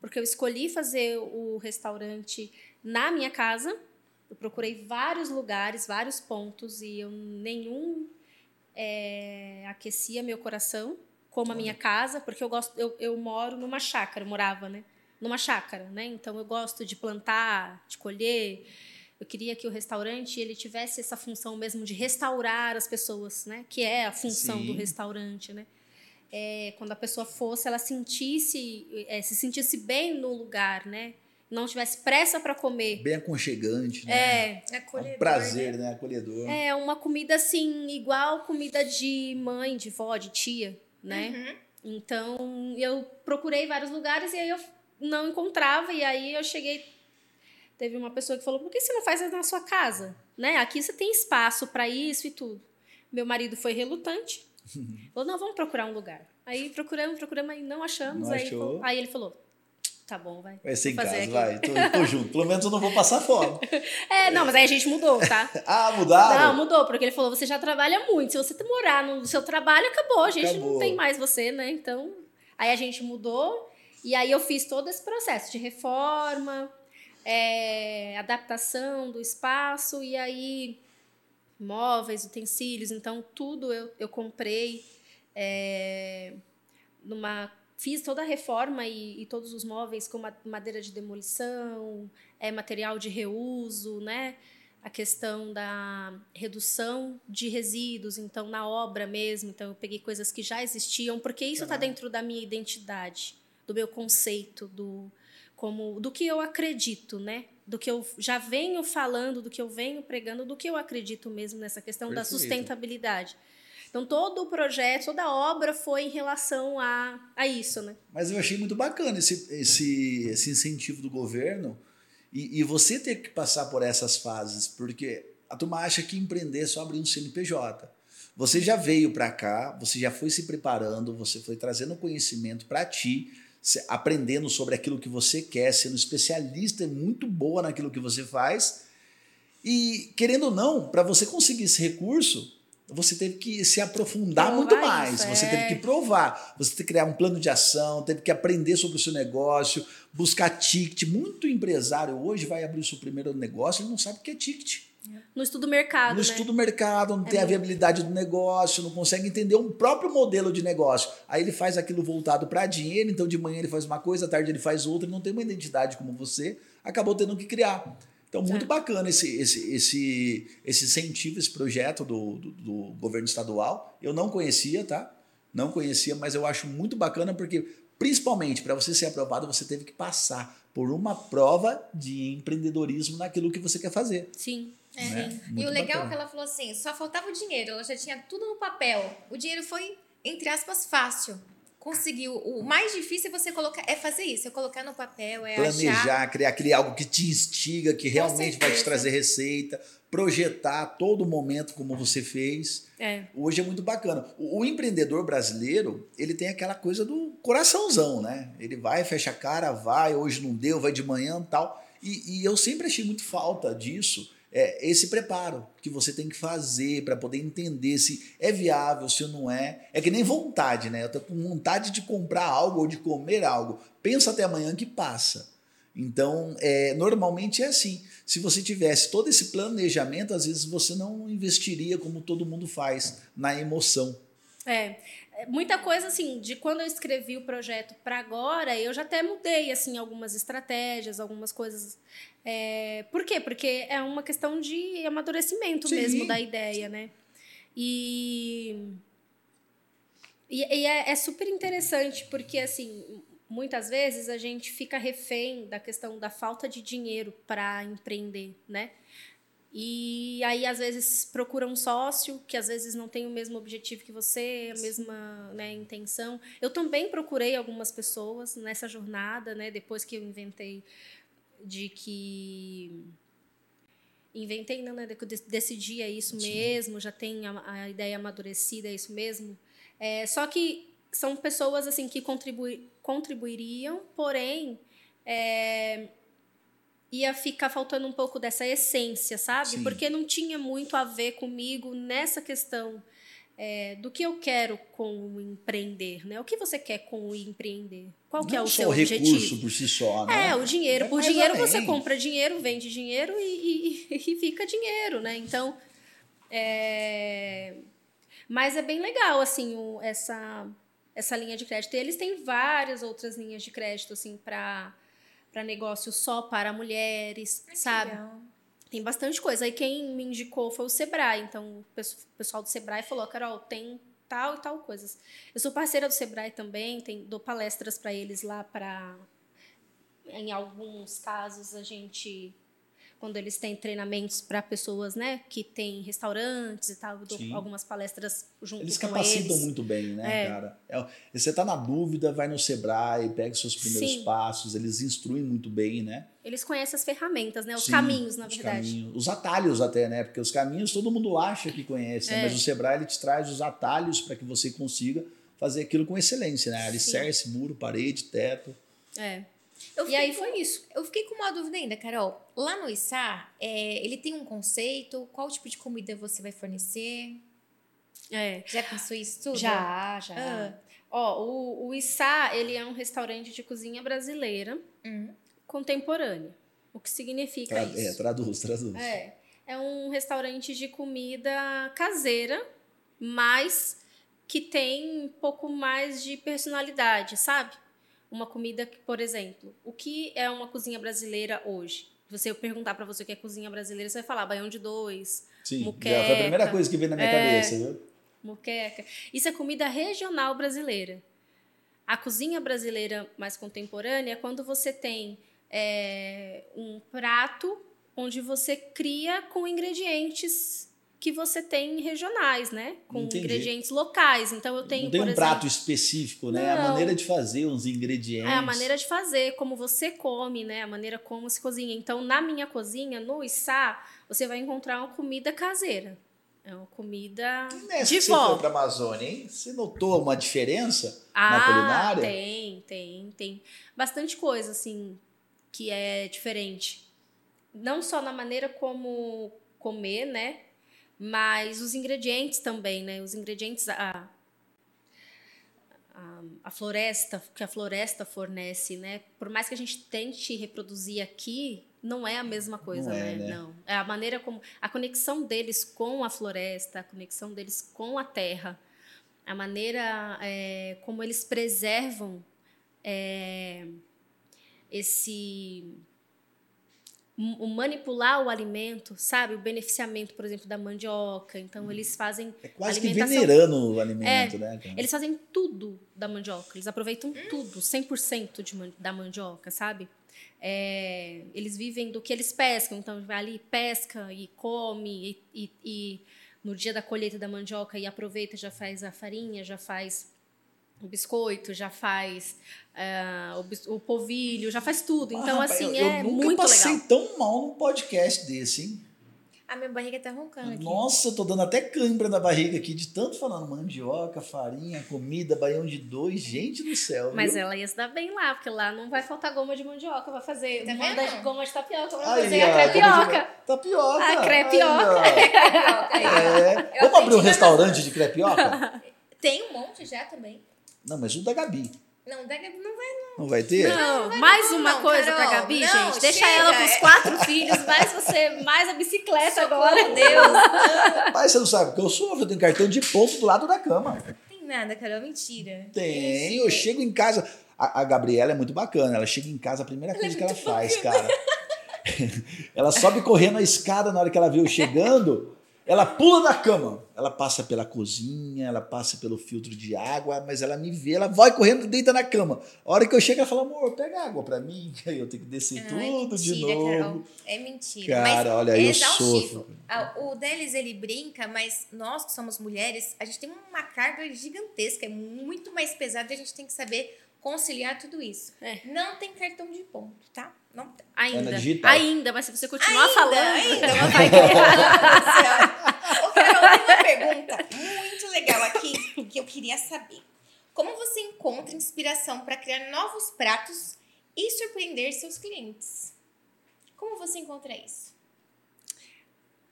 [SPEAKER 2] porque eu escolhi fazer o restaurante na minha casa. Eu procurei vários lugares, vários pontos e eu nenhum é, aquecia meu coração como a minha casa, porque eu gosto, eu, eu moro numa chácara, morava, né? Numa chácara, né? Então eu gosto de plantar, de colher. Eu queria que o restaurante ele tivesse essa função mesmo de restaurar as pessoas, né? Que é a função do
[SPEAKER 3] Sim.
[SPEAKER 2] restaurante, né? É, quando a pessoa fosse, ela sentisse, é, se sentisse bem no lugar, né? Não tivesse pressa para comer.
[SPEAKER 3] Bem aconchegante, né?
[SPEAKER 2] É,
[SPEAKER 1] É
[SPEAKER 3] É
[SPEAKER 1] acolhedor,
[SPEAKER 3] um prazer,
[SPEAKER 1] né?
[SPEAKER 3] né? Acolhedor.
[SPEAKER 2] é uma comida assim, igual comida de mãe, de vó, de tia, né?
[SPEAKER 1] Uhum.
[SPEAKER 2] Então, eu procurei vários lugares e aí eu não encontrava. E aí eu cheguei. Teve uma pessoa que falou: por que você não faz na sua casa? Né? Aqui você tem espaço para isso e tudo. Meu marido foi relutante. Falou: não, vamos procurar um lugar. Aí procuramos, procuramos, aí não achamos.
[SPEAKER 3] Não
[SPEAKER 2] aí,
[SPEAKER 3] achou.
[SPEAKER 2] falou- aí ele falou: tá bom, vai.
[SPEAKER 3] Vai ser em
[SPEAKER 2] vou fazer
[SPEAKER 3] casa,
[SPEAKER 2] aqui."
[SPEAKER 3] vai. Tô, tô junto. Pelo menos eu não vou passar fome.
[SPEAKER 2] É, não, mas aí a gente mudou, tá?
[SPEAKER 3] Ah, mudaram?
[SPEAKER 2] Não, mudou, porque ele falou: você já trabalha muito. Se você morar no seu trabalho, acabou. A gente
[SPEAKER 3] Acabou.
[SPEAKER 2] não tem mais você, né? Então. Aí a gente mudou. E aí eu fiz todo esse processo de reforma, é, adaptação do espaço, e aí móveis, utensílios. Então, tudo eu, eu comprei. é, numa fiz toda a reforma e, e todos os móveis com ma- madeira de demolição, é material de reuso, né? A questão da redução de resíduos, então na obra mesmo, então eu peguei coisas que já existiam, porque isso está dentro da minha identidade, do meu conceito, do como do que eu acredito, né? Do que eu já venho falando, do que eu venho pregando, do que eu acredito mesmo nessa questão da
[SPEAKER 3] Perfeito.
[SPEAKER 2] sustentabilidade. Então todo o projeto, toda a obra foi em relação a, a isso, né?
[SPEAKER 3] Mas eu achei muito bacana esse, esse, esse incentivo do governo e, e você ter que passar por essas fases, porque a turma acha que empreender é só abrir um CNPJ. Você já veio para cá, você já foi se preparando, você foi trazendo conhecimento para ti, aprendendo sobre aquilo que você quer, sendo especialista e muito boa naquilo que você faz. E querendo ou não, para você conseguir esse recurso, você teve que se aprofundar
[SPEAKER 2] Provar
[SPEAKER 3] muito mais.
[SPEAKER 2] isso,
[SPEAKER 3] Você
[SPEAKER 2] é.
[SPEAKER 3] teve que provar. Você teve que criar um plano de ação, teve que aprender sobre o seu negócio, buscar ticket. Muito empresário hoje vai abrir o seu primeiro negócio e não sabe o que é ticket.
[SPEAKER 2] No estudo mercado,
[SPEAKER 3] Não
[SPEAKER 2] né?
[SPEAKER 3] estuda o mercado, não
[SPEAKER 2] É
[SPEAKER 3] tem a
[SPEAKER 2] muito.
[SPEAKER 3] viabilidade do negócio, não consegue entender um próprio modelo de negócio. Aí ele faz aquilo voltado para dinheiro, então de manhã ele faz uma coisa, à tarde ele faz outra, ele não tem uma identidade como você, acabou tendo que criar. Então, muito
[SPEAKER 2] É.
[SPEAKER 3] bacana esse, esse, esse, esse incentivo, esse projeto do, do, do governo estadual. Eu não conhecia, tá? Não conhecia, mas eu acho muito bacana porque, principalmente, para você ser aprovado, você teve que passar por uma prova de empreendedorismo naquilo que você quer fazer.
[SPEAKER 2] Sim.
[SPEAKER 1] É.
[SPEAKER 3] né?
[SPEAKER 1] E o legal é
[SPEAKER 3] bacana.
[SPEAKER 1] que ela falou assim: só faltava o dinheiro, ela já tinha tudo no papel. O dinheiro foi, entre aspas, fácil. Conseguiu. O mais difícil é você colocar, é fazer isso, é colocar no papel, é achar.
[SPEAKER 3] planejar, criar, criar algo que te instiga, que realmente vai te trazer receita, projetar todo momento como você fez.
[SPEAKER 2] É.
[SPEAKER 3] Hoje é muito bacana. O, o empreendedor brasileiro, ele tem aquela coisa do coraçãozão, né? Ele vai, fecha a cara, vai, hoje não deu, vai de manhã tal. E, e eu sempre achei muito falta disso. É esse preparo que você tem que fazer para poder entender se é viável, se não é. É que nem vontade, né? Eu tô com vontade de comprar algo ou de comer algo. Pensa até amanhã que passa. Então, é, normalmente é assim. Se você tivesse todo esse planejamento, às vezes você não investiria como todo mundo faz, na emoção.
[SPEAKER 2] É, muita coisa assim, de quando eu escrevi o projeto para agora, eu já até mudei assim algumas estratégias, algumas coisas. É, por quê? Porque é uma questão de amadurecimento Sim. mesmo da ideia, né? E, e, e é, é super interessante, porque assim, muitas vezes a gente fica refém da questão da falta de dinheiro para empreender, né? E aí, às vezes, procura um sócio que às vezes não tem o mesmo objetivo que você, a mesma né, intenção. Eu também procurei algumas pessoas nessa jornada, né? Depois que eu inventei de que. Inventei, não, né? Que eu decidi é isso Sim. mesmo, já tem a, a, ideia amadurecida, é isso mesmo. É, só que são pessoas assim que contribui, contribuiriam, porém. É, ia ficar faltando um pouco dessa essência, sabe? Sim. Porque não tinha muito a ver comigo nessa questão é, do que eu quero com o empreender, né? O que você quer com o empreender? Qual que é o seu objetivo?
[SPEAKER 3] recurso por si só, né?
[SPEAKER 2] É, o dinheiro. É por dinheiro você compra dinheiro, vende dinheiro e, e, e fica dinheiro, né? Então, é... Mas é bem legal, assim, o, essa, essa linha de crédito. E eles têm várias outras linhas de crédito, assim, para para negócio só para mulheres, Ai, sabe? Tem bastante coisa. Aí quem me indicou foi o Sebrae. Então, o pessoal do Sebrae falou: Carol, tem tal e tal coisas. Eu sou parceira do Sebrae também, tem, dou palestras para eles lá para. Em alguns casos, a gente quando eles têm treinamentos para pessoas, né, que têm restaurantes e tal, algumas palestras junto
[SPEAKER 3] eles
[SPEAKER 2] com
[SPEAKER 3] eles. Eles capacitam muito bem, né, é. cara? É, você está na dúvida, vai no Sebrae, pega os seus primeiros Sim. passos, eles instruem muito bem, né?
[SPEAKER 2] Eles conhecem as ferramentas, né? Os Sim, caminhos, na
[SPEAKER 3] os
[SPEAKER 2] verdade.
[SPEAKER 3] Caminhos, os atalhos até, né? Porque os caminhos todo mundo acha que conhece, é. mas o Sebrae ele te traz os atalhos para que você consiga fazer aquilo com excelência, né? Alicerce, muro, parede, teto.
[SPEAKER 2] É e aí com, foi isso.
[SPEAKER 1] Eu fiquei com uma dúvida ainda, Carol. Lá no Issá, é, ele tem um conceito? Qual tipo de comida você vai fornecer?
[SPEAKER 2] É.
[SPEAKER 1] Já pensou isso tudo?
[SPEAKER 2] Já, já. Ah. Ó, o, o Issá, ele é um restaurante de cozinha brasileira hum. contemporânea. O que significa Tra isso?
[SPEAKER 3] É, traduz, traduz.
[SPEAKER 2] É. É um restaurante de comida caseira, mas que tem um pouco mais de personalidade, sabe? Uma comida que, por exemplo, o que é uma cozinha brasileira hoje? Se eu perguntar para você o que é cozinha brasileira, você vai falar baião de dois,
[SPEAKER 3] Sim, muqueca. foi a primeira coisa que veio na minha é, cabeça, viu?
[SPEAKER 2] Muqueca. Isso é comida regional brasileira. A cozinha brasileira mais contemporânea é quando você tem é, um prato onde você cria com ingredientes que você tem regionais, né? Com Entendi. ingredientes locais. Então eu tenho.
[SPEAKER 3] Não tem
[SPEAKER 2] um
[SPEAKER 3] exemplo, prato específico, né? Não, a maneira de fazer, os ingredientes.
[SPEAKER 2] É a maneira de fazer, como você come, né? A maneira como se cozinha. Então, na minha cozinha, no Issá, você vai encontrar uma comida caseira. É uma comida
[SPEAKER 3] Nessa
[SPEAKER 2] de
[SPEAKER 3] que vó. Você foi para Amazônia, hein? Você notou uma diferença ah, na culinária?
[SPEAKER 2] Tem, tem, tem. Bastante coisa, assim, que é diferente. Não só na maneira como comer, né? Mas os ingredientes também, né? Os ingredientes, a, a, a, floresta, que a floresta fornece, né? Por mais que a gente tente reproduzir aqui, não é a mesma coisa, não é, né? né? Não. É a maneira como. A conexão deles com a floresta, a conexão deles com a terra, a maneira é, como eles preservam é, esse o manipular o alimento, sabe? O beneficiamento, por exemplo, da mandioca. Então, eles fazem.
[SPEAKER 3] É quase que venerando o alimento,
[SPEAKER 2] é,
[SPEAKER 3] né?
[SPEAKER 2] Cara? Eles fazem tudo da mandioca. Eles aproveitam tudo, 100% de, da mandioca, sabe? É, eles vivem do que eles pescam. Então, vai ali, pesca e come. E, e, e no dia da colheita da mandioca, e aproveita, já faz a farinha, já faz o biscoito, já faz uh, o, o, povilho, já faz tudo. Então, ah, assim, eu, é eu
[SPEAKER 3] muito
[SPEAKER 2] legal. Eu
[SPEAKER 3] passei tão mal num podcast desse, hein?
[SPEAKER 1] A minha barriga tá roncando aqui.
[SPEAKER 3] Nossa, eu tô dando até cãibra na barriga aqui, de tanto falando mandioca, farinha, comida, baião de dois. Gente do céu.
[SPEAKER 2] Mas
[SPEAKER 3] viu?
[SPEAKER 2] ela ia se dar bem lá, porque lá não vai faltar goma de mandioca, vai fazer
[SPEAKER 1] Tá
[SPEAKER 2] manda
[SPEAKER 1] vendo?
[SPEAKER 2] de goma de tapioca, vai fazer a crepioca.
[SPEAKER 3] Tapioca.
[SPEAKER 2] A crepioca.
[SPEAKER 3] Ó. É. Vamos abrir um restaurante de crepioca?
[SPEAKER 1] Tem um monte já também.
[SPEAKER 3] Não, mas o da Gabi.
[SPEAKER 1] Não, daqui não vai não.
[SPEAKER 3] Não vai ter?
[SPEAKER 2] Não,
[SPEAKER 1] vai
[SPEAKER 2] mais
[SPEAKER 1] não,
[SPEAKER 2] uma
[SPEAKER 1] não,
[SPEAKER 2] coisa pra
[SPEAKER 1] Carol.
[SPEAKER 2] Gabi,
[SPEAKER 1] Não,
[SPEAKER 2] gente. Deixa
[SPEAKER 1] chega.
[SPEAKER 2] ela com os quatro filhos, mais você, mais a bicicleta agora.
[SPEAKER 1] Socorro, Deus.
[SPEAKER 3] Pai, você não sabe porque eu sou, eu tenho cartão de ponto do lado da cama.
[SPEAKER 1] Tem nada, Carol, mentira.
[SPEAKER 3] Tem, eu chego em casa. A, a Gabriela é muito bacana, ela chega em casa, a primeira
[SPEAKER 1] é
[SPEAKER 3] coisa que ela faz, cara. ela sobe correndo a escada na hora que ela vê eu chegando, ela pula da cama. Ela passa pela cozinha, ela passa pelo filtro de água, mas ela me vê, ela vai correndo deita na cama. A hora que eu chego, ela fala, amor, pega água pra mim. Aí eu tenho que descer
[SPEAKER 1] Ai,
[SPEAKER 3] tudo de
[SPEAKER 1] mentira,
[SPEAKER 3] novo.
[SPEAKER 1] Carol. É mentira.
[SPEAKER 3] Cara,
[SPEAKER 1] mas
[SPEAKER 3] olha,
[SPEAKER 1] é
[SPEAKER 3] eu sofro.
[SPEAKER 1] Ah, O Delis, ele brinca, mas nós que somos mulheres, a gente tem uma carga gigantesca, é muito mais pesada e a gente tem que saber conciliar tudo isso.
[SPEAKER 2] É.
[SPEAKER 1] Não tem cartão de ponto, tá? Não.
[SPEAKER 2] Ainda,
[SPEAKER 3] digital.
[SPEAKER 2] ainda, mas se você continuar
[SPEAKER 1] Ainda,
[SPEAKER 2] falando,
[SPEAKER 1] ainda.
[SPEAKER 2] ela vai.
[SPEAKER 1] Ô, Carol, tem uma pergunta muito legal aqui que eu queria saber. Como você encontra inspiração para criar novos pratos e surpreender seus clientes? Como você encontra isso?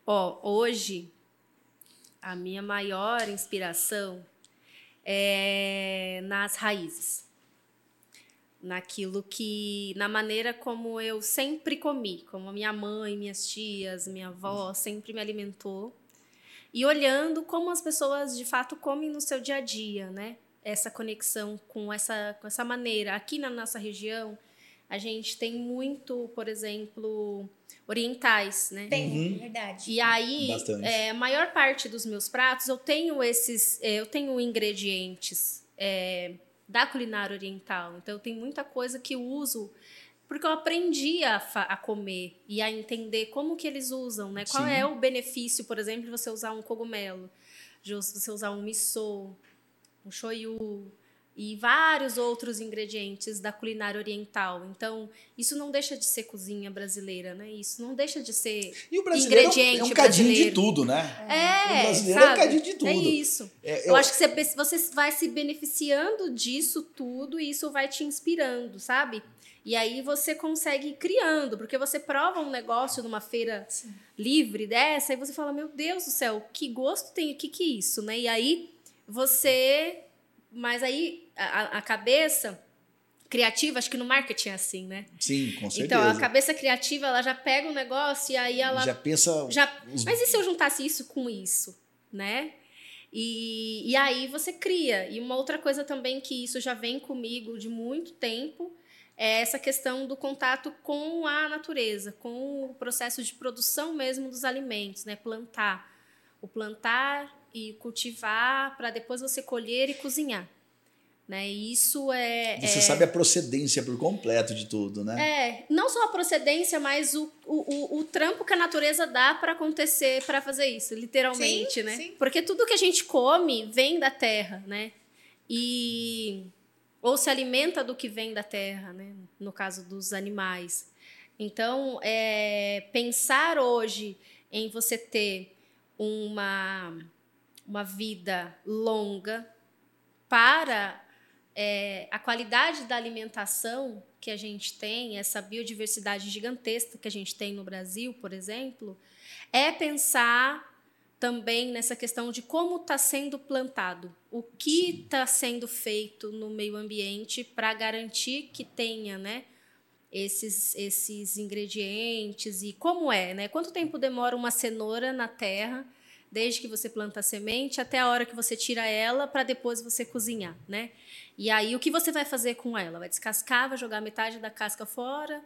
[SPEAKER 2] Ó, hoje, a minha maior inspiração é nas raízes. Naquilo que. Na maneira como eu sempre comi, como a minha mãe, minhas tias, minha avó sempre me alimentou. E olhando como as pessoas de fato comem no seu dia a dia, né? Essa conexão com essa, com essa maneira. Aqui na nossa região, a gente tem muito, por exemplo, orientais, né?
[SPEAKER 1] Tem,
[SPEAKER 3] Uhum.
[SPEAKER 1] verdade.
[SPEAKER 2] E aí, é, a maior parte dos meus pratos, eu tenho esses, é, eu tenho ingredientes é, da culinária oriental. Então, tem muita coisa que uso porque eu aprendi a, a comer e a entender como que eles usam, né? Qual
[SPEAKER 3] Sim.
[SPEAKER 2] é o benefício, por exemplo, de você usar um cogumelo, de você usar um miso, um shoyu e vários outros ingredientes da culinária oriental. Então, isso não deixa de ser cozinha brasileira, né? Isso não deixa de ser
[SPEAKER 3] E o brasileiro é um- é um,
[SPEAKER 2] Ingrediente
[SPEAKER 3] cadinho de
[SPEAKER 2] brasileiro.
[SPEAKER 3] tudo, né?
[SPEAKER 2] é,
[SPEAKER 3] O brasileiro é um
[SPEAKER 2] sabe?
[SPEAKER 3] cadinho de tudo.
[SPEAKER 2] É isso.
[SPEAKER 3] É,
[SPEAKER 2] Eu, acho que você, você vai se beneficiando disso tudo e isso vai te inspirando, sabe? E aí você consegue ir criando, porque você prova um negócio numa feira livre dessa e você fala, meu Deus do céu, que gosto tem, o que que é isso, né? E aí você... Mas aí a, a cabeça criativa, acho que no marketing é assim, né?
[SPEAKER 3] Sim, com certeza.
[SPEAKER 2] Então, a cabeça criativa, ela já pega o negócio e aí ela
[SPEAKER 3] Já pensa.
[SPEAKER 2] já, mas e se eu juntasse isso com isso, né? E, e aí você cria. E uma outra coisa também que isso já vem comigo de muito tempo é essa questão do contato com a natureza, com o processo de produção mesmo dos alimentos, né? Plantar. O plantar e cultivar para depois você colher e cozinhar. Né? E isso é,
[SPEAKER 3] Você
[SPEAKER 2] é-
[SPEAKER 3] sabe a procedência por completo de tudo, né?
[SPEAKER 2] é, não só a procedência, mas o, o, o, o trampo que a natureza dá para acontecer, para fazer isso, literalmente,
[SPEAKER 1] Sim,
[SPEAKER 2] né?
[SPEAKER 1] sim.
[SPEAKER 2] Porque tudo que a gente come vem da terra, né? E ou se alimenta do que vem da terra, né? No caso dos animais. Então, é, pensar hoje em você ter uma, uma vida longa para é, a qualidade da alimentação que a gente tem, essa biodiversidade gigantesca que a gente tem no Brasil, por exemplo, é pensar também nessa questão de como está sendo plantado, o que está sendo feito no meio ambiente para garantir que tenha, né, esses, esses ingredientes e como é, né? Quanto tempo demora uma cenoura na terra, desde que você planta a semente até a hora que você tira ela para depois você cozinhar, né? E aí o que você vai fazer com ela? Vai descascar, vai jogar metade da casca fora,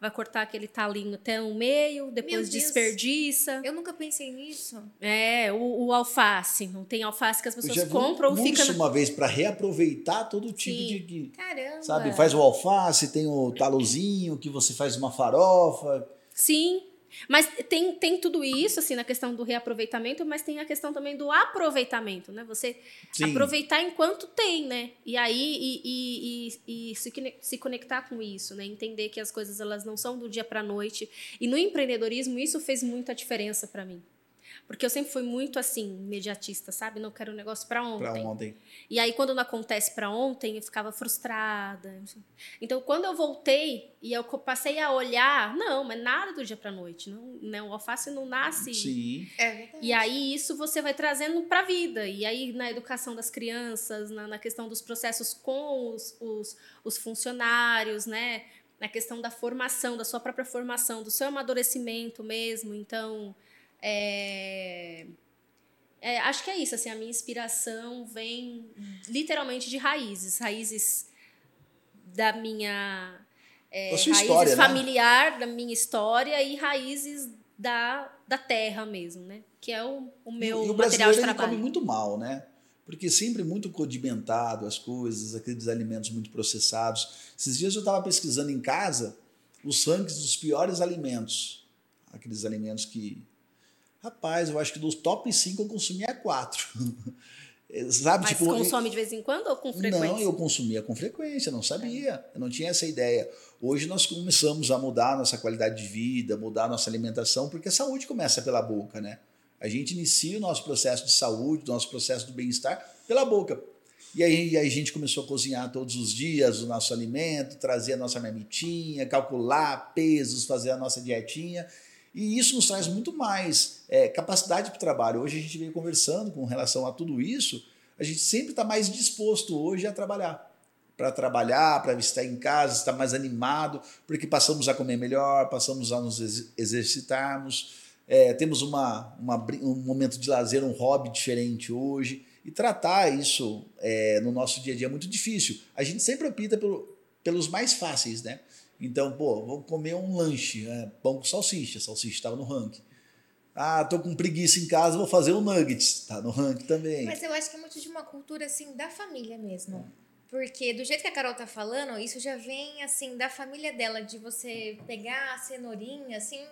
[SPEAKER 2] vai cortar aquele talinho até o meio, depois desperdiça.
[SPEAKER 1] Eu nunca pensei nisso.
[SPEAKER 2] É, o, o alface. Não tem alface que as
[SPEAKER 3] Eu
[SPEAKER 2] pessoas
[SPEAKER 3] já
[SPEAKER 2] compram ou fica na...
[SPEAKER 3] uma vez para reaproveitar todo tipo
[SPEAKER 2] Sim.
[SPEAKER 3] de. de-
[SPEAKER 1] Caramba.
[SPEAKER 3] Sabe, faz o alface, tem o talozinho que você faz uma farofa.
[SPEAKER 2] Sim. Mas tem, tem tudo isso, assim, na questão do reaproveitamento, mas tem a questão também do aproveitamento, né? Você
[SPEAKER 3] Sim.
[SPEAKER 2] aproveitar enquanto tem, né? E aí, e, e, e, e se, se conectar com isso, né? Entender que as coisas, elas não são do dia para noite. E no empreendedorismo, isso fez muita diferença para mim. Porque eu sempre fui muito, assim, imediatista, sabe? Não quero um negócio para ontem.
[SPEAKER 3] Pra ontem.
[SPEAKER 2] E aí, quando não acontece para ontem, eu ficava frustrada. Então, quando eu voltei e eu passei a olhar, não, mas nada do dia para noite. Não, né? O alface não nasce.
[SPEAKER 3] Sim.
[SPEAKER 1] É verdade.
[SPEAKER 2] E aí, isso você vai trazendo para a vida. E aí, na educação das crianças, na, na questão dos processos com os, os, os funcionários, né? Na questão da formação, da sua própria formação, do seu amadurecimento mesmo. Então, é, é, acho que é isso. Assim, a minha inspiração vem literalmente de raízes. Raízes da minha... é, raízes
[SPEAKER 3] história, né?
[SPEAKER 2] familiar, da minha história e raízes da, da terra mesmo, né? Que é o, o meu
[SPEAKER 3] e, e o
[SPEAKER 2] material
[SPEAKER 3] brasileiro
[SPEAKER 2] de
[SPEAKER 3] ele
[SPEAKER 2] trabalho.
[SPEAKER 3] come muito mal, né? Porque sempre muito condimentado as coisas, aqueles alimentos muito processados. Esses dias eu estava pesquisando em casa os rankings dos piores alimentos. Aqueles alimentos que. Rapaz, eu acho que dos top 5 eu consumia 4. Sabe?
[SPEAKER 2] Mas
[SPEAKER 3] tipo,
[SPEAKER 2] consome de vez em quando ou com frequência?
[SPEAKER 3] Não, eu consumia com frequência, não sabia. Eu não tinha essa ideia. Hoje nós começamos a mudar a nossa qualidade de vida, mudar a nossa alimentação, porque a saúde começa pela boca, né? A gente inicia o nosso processo de saúde, o nosso processo do bem-estar pela boca. E aí, aí a gente começou a cozinhar todos os dias o nosso alimento, trazer a nossa marmitinha, calcular pesos, fazer a nossa dietinha. E isso nos traz muito mais é, capacidade para o trabalho. Hoje a gente veio conversando com relação a tudo isso, a gente sempre está mais disposto hoje a trabalhar. Para trabalhar, para estar em casa, estar mais animado, porque passamos a comer melhor, passamos a nos ex- exercitarmos, é, temos uma, uma, um momento de lazer, um hobby diferente hoje. E tratar isso é, no nosso dia a dia é muito difícil. A gente sempre opta pelo, pelos mais fáceis, né? Então, pô, vou comer um lanche, é, pão com salsicha, salsicha estava no ranking. Ah, tô com preguiça em casa, vou fazer um nuggets, tá no ranking também.
[SPEAKER 1] Mas eu acho que é muito de uma cultura, assim, da família mesmo. Porque do jeito que a Carol tá falando, isso já vem, assim, da família dela, de você pegar a cenourinha, assim.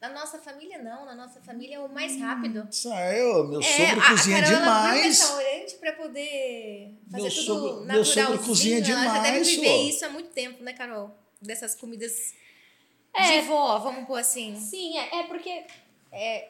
[SPEAKER 1] Na nossa família, não. Na nossa família é o mais rápido.
[SPEAKER 3] Saiu, meu
[SPEAKER 1] É,
[SPEAKER 3] sogro
[SPEAKER 1] a-
[SPEAKER 3] cozinha
[SPEAKER 1] a Carol, ela
[SPEAKER 3] demais.
[SPEAKER 1] restaurante pra poder fazer
[SPEAKER 3] Meu
[SPEAKER 1] tudo
[SPEAKER 3] sogro- meu sogro cozinha
[SPEAKER 1] Ela já deve
[SPEAKER 3] demais,
[SPEAKER 1] viver
[SPEAKER 3] só.
[SPEAKER 1] isso há muito tempo, né, Carol? Dessas comidas
[SPEAKER 2] É.
[SPEAKER 1] de vó, vamos pôr assim.
[SPEAKER 2] Sim, é, é porque é,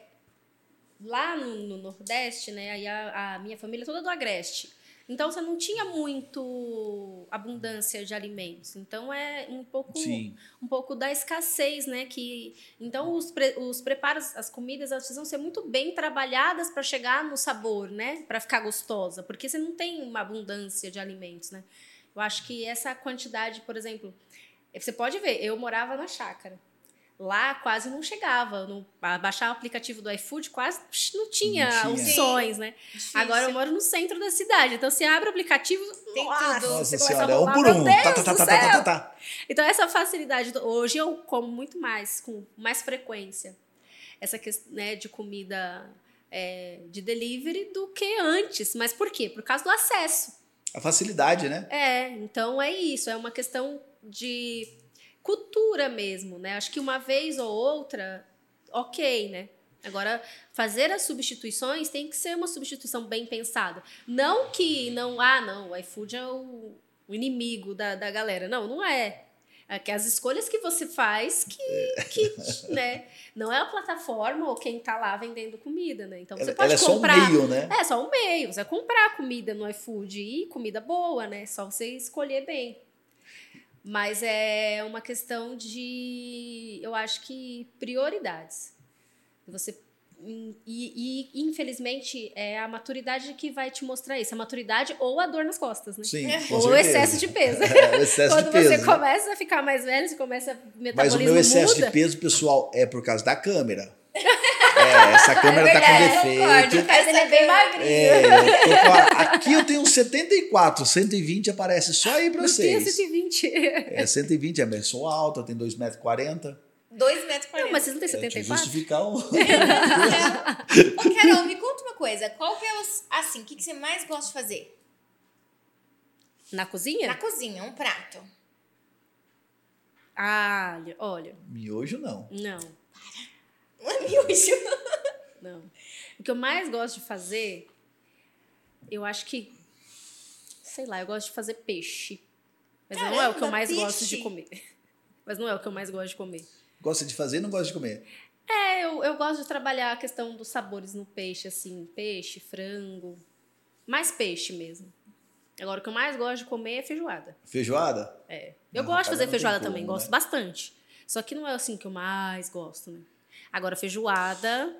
[SPEAKER 2] lá no, no Nordeste, né, aí a, a minha família é toda do Agreste. Então você não tinha muito abundância de alimentos. Então é um pouco
[SPEAKER 3] Sim.
[SPEAKER 2] um pouco da escassez, né? Que então os, pre- os preparos, as comidas, elas precisam ser muito bem trabalhadas para chegar no sabor, né? Para ficar gostosa, porque você não tem uma abundância de alimentos, né? Eu acho que essa quantidade, por exemplo, você pode ver, eu morava na chácara. Lá quase não chegava. No, a baixar o aplicativo do iFood quase não tinha,
[SPEAKER 3] Não tinha.
[SPEAKER 2] opções, né?
[SPEAKER 1] Difícil.
[SPEAKER 2] Agora eu moro no centro da cidade. Então você abre o aplicativo.
[SPEAKER 1] Tem
[SPEAKER 2] nossa,
[SPEAKER 1] tudo.
[SPEAKER 3] Nossa
[SPEAKER 2] você começa
[SPEAKER 3] senhora,
[SPEAKER 2] a
[SPEAKER 3] é um por um. Tá, tá, tá,
[SPEAKER 2] do
[SPEAKER 3] tá, tá,
[SPEAKER 2] céu!
[SPEAKER 3] tá, tá.
[SPEAKER 2] Então, essa facilidade, do- hoje eu como muito mais, com mais frequência, essa questão né, de comida é, de delivery do que antes. Mas por quê? Por causa do acesso.
[SPEAKER 3] A facilidade, né?
[SPEAKER 2] É, então é isso, é uma questão de cultura mesmo, né? Acho que uma vez ou outra, ok, né? Agora, fazer as substituições tem que ser uma substituição bem pensada. Não que não, ah, não, o iFood é o, o inimigo da, da galera. Não, não é. É que as escolhas que você faz que, que né? Não é a plataforma ou quem tá lá vendendo comida, né? Então você
[SPEAKER 3] Ela,
[SPEAKER 2] pode
[SPEAKER 3] ela é só um
[SPEAKER 2] comprar.
[SPEAKER 3] meio, né?
[SPEAKER 2] É, só um meio. Você vai comprar comida no iFood e comida boa, né? Só você escolher bem. Mas é uma questão de, eu acho que, prioridades. Você. E, e, infelizmente, é a maturidade que vai te mostrar isso. A maturidade ou a dor nas costas, né?
[SPEAKER 3] Sim,
[SPEAKER 2] Ou o
[SPEAKER 3] certeza.
[SPEAKER 2] excesso de peso.
[SPEAKER 3] É, o excesso
[SPEAKER 2] Quando
[SPEAKER 3] de peso.
[SPEAKER 2] você
[SPEAKER 3] né?
[SPEAKER 2] começa a ficar mais velho, você começa a
[SPEAKER 3] Mas
[SPEAKER 2] metabolismo
[SPEAKER 3] o meu excesso
[SPEAKER 2] muda.
[SPEAKER 3] de peso, pessoal, é por causa da câmera. É, essa câmera tá com
[SPEAKER 1] verdade,
[SPEAKER 3] defeito.
[SPEAKER 1] concordo.
[SPEAKER 2] Mas ele é bem magrinho.
[SPEAKER 3] É, eu tô aqui eu tenho 74, 120 aparece só aí pra
[SPEAKER 2] Não
[SPEAKER 3] vocês.
[SPEAKER 2] 120.
[SPEAKER 3] É 120, é, eu sou alto, eu tenho 2,40m.
[SPEAKER 1] 2 metros e
[SPEAKER 2] Não, mas você não tem
[SPEAKER 3] É, eu
[SPEAKER 2] 74?
[SPEAKER 3] justificar o.
[SPEAKER 1] Ô, Carol, me conta uma coisa. Qual que é os. Assim, o que, que você mais gosta de fazer?
[SPEAKER 2] Na cozinha?
[SPEAKER 1] Na cozinha, um prato.
[SPEAKER 2] Ah, olha, olha,
[SPEAKER 3] Miojo não.
[SPEAKER 2] não.
[SPEAKER 1] Não é miojo.
[SPEAKER 2] Não. O que eu mais gosto de fazer, eu acho que. Sei lá, eu gosto de fazer peixe. Mas não é o que eu
[SPEAKER 1] Caramba,
[SPEAKER 2] mais gosto
[SPEAKER 1] peixe.
[SPEAKER 2] de comer. Mas não é o que eu mais gosto de comer.
[SPEAKER 3] Gosta de fazer e não gosta de comer.
[SPEAKER 2] É, eu, eu gosto de trabalhar a questão dos sabores no peixe, assim, peixe, frango. Mais peixe mesmo. Agora, o que eu mais gosto de comer é feijoada.
[SPEAKER 3] Feijoada?
[SPEAKER 2] É. Eu
[SPEAKER 3] Ah,
[SPEAKER 2] gosto de fazer feijoada
[SPEAKER 3] como,
[SPEAKER 2] também,
[SPEAKER 3] né?
[SPEAKER 2] gosto bastante. Só que não é assim que eu mais gosto, né? Agora, feijoada,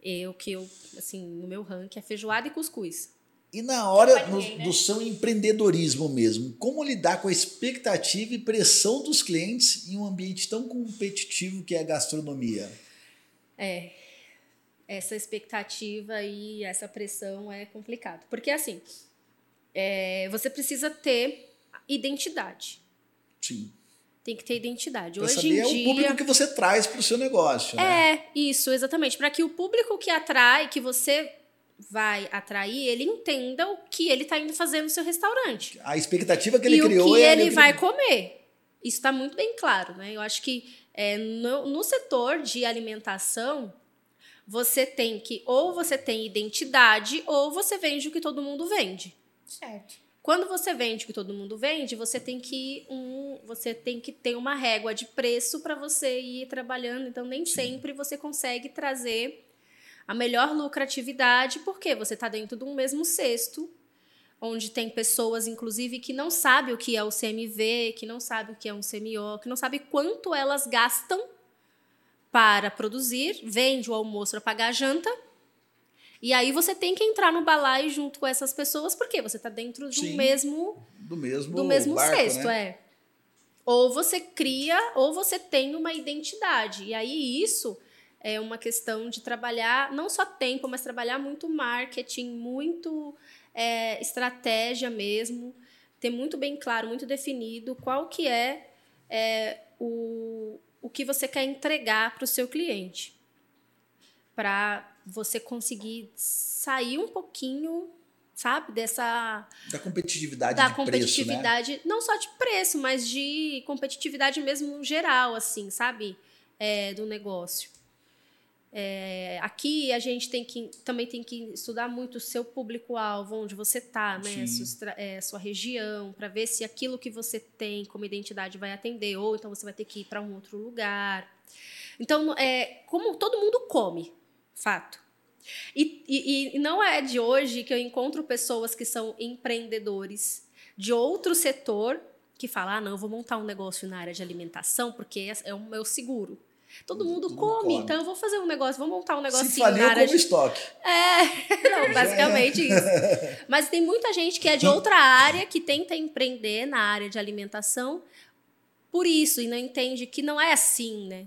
[SPEAKER 2] eu que eu, assim, no meu ranking é feijoada e cuscuz.
[SPEAKER 3] E na hora no-
[SPEAKER 1] né?
[SPEAKER 3] do seu empreendedorismo mesmo, como lidar com a expectativa e pressão dos clientes em um ambiente tão competitivo que é a gastronomia?
[SPEAKER 2] É. Essa expectativa e essa pressão é complicado. Porque, assim, é, você precisa ter identidade.
[SPEAKER 3] Sim.
[SPEAKER 2] Tem que ter identidade.
[SPEAKER 3] Pra
[SPEAKER 2] Hoje
[SPEAKER 3] saber
[SPEAKER 2] em
[SPEAKER 3] é o
[SPEAKER 2] dia.
[SPEAKER 3] público que você traz para o seu negócio, né?
[SPEAKER 2] É, isso, exatamente. Para que o público que atrai, que você vai atrair, ele entenda o que ele está indo fazer no seu restaurante.
[SPEAKER 3] A expectativa que ele
[SPEAKER 2] e
[SPEAKER 3] criou
[SPEAKER 2] o que
[SPEAKER 3] é
[SPEAKER 2] ele
[SPEAKER 3] ali-
[SPEAKER 2] vai comer. Isso está muito bem claro, né? Eu acho que é, no, no setor de alimentação, você tem que, ou você tem identidade, ou você vende o que todo mundo vende.
[SPEAKER 1] Certo.
[SPEAKER 2] Quando você vende o que todo mundo vende, você tem que um, você tem que ter uma régua de preço para você ir trabalhando. Então nem sempre você consegue trazer a melhor lucratividade, porque você está dentro de um mesmo cesto, onde tem pessoas, inclusive, que não sabem o que é o CMV, que não sabem o que é um CMO, que não sabem quanto elas gastam para produzir, vende o almoço para pagar a janta. E aí você tem que entrar no balaio junto com essas pessoas, porque você está dentro de
[SPEAKER 3] Sim.
[SPEAKER 2] um mesmo
[SPEAKER 3] do mesmo,
[SPEAKER 2] do mesmo
[SPEAKER 3] barco,
[SPEAKER 2] cesto,
[SPEAKER 3] né?
[SPEAKER 2] é. Ou você cria, ou você tem uma identidade. E aí isso é uma questão de trabalhar não só tempo, mas trabalhar muito marketing, muito é, estratégia mesmo, ter muito bem claro, muito definido qual que é, é, o, o que você quer entregar para o seu cliente. Para você conseguir sair um pouquinho, sabe, dessa
[SPEAKER 3] Da competitividade
[SPEAKER 2] da
[SPEAKER 3] de preço, né?
[SPEAKER 2] competitividade, não só de preço, mas de competitividade mesmo geral, assim, sabe? É, do negócio. É, aqui a gente tem que também tem que estudar muito o seu público-alvo, onde você está, né? Sua, é, sua região, para ver se aquilo que você tem como identidade vai atender, ou então você vai ter que ir para um outro lugar. Então, é, como todo mundo come, fato. E, e, e não é de hoje que eu encontro pessoas que são empreendedores de outro setor que falam: ah, não, eu vou montar um negócio na área de alimentação porque é- é o meu seguro. Todo mundo
[SPEAKER 3] Todo
[SPEAKER 2] come,
[SPEAKER 3] come.
[SPEAKER 2] então eu vou fazer um negócio, vou montar um negocinho
[SPEAKER 3] Se faliu,
[SPEAKER 2] na área
[SPEAKER 3] como
[SPEAKER 2] de
[SPEAKER 3] estoque.
[SPEAKER 2] é, não, basicamente isso. Mas tem muita gente que é de outra área que tenta empreender na área de alimentação por isso e não entende que não é assim, né?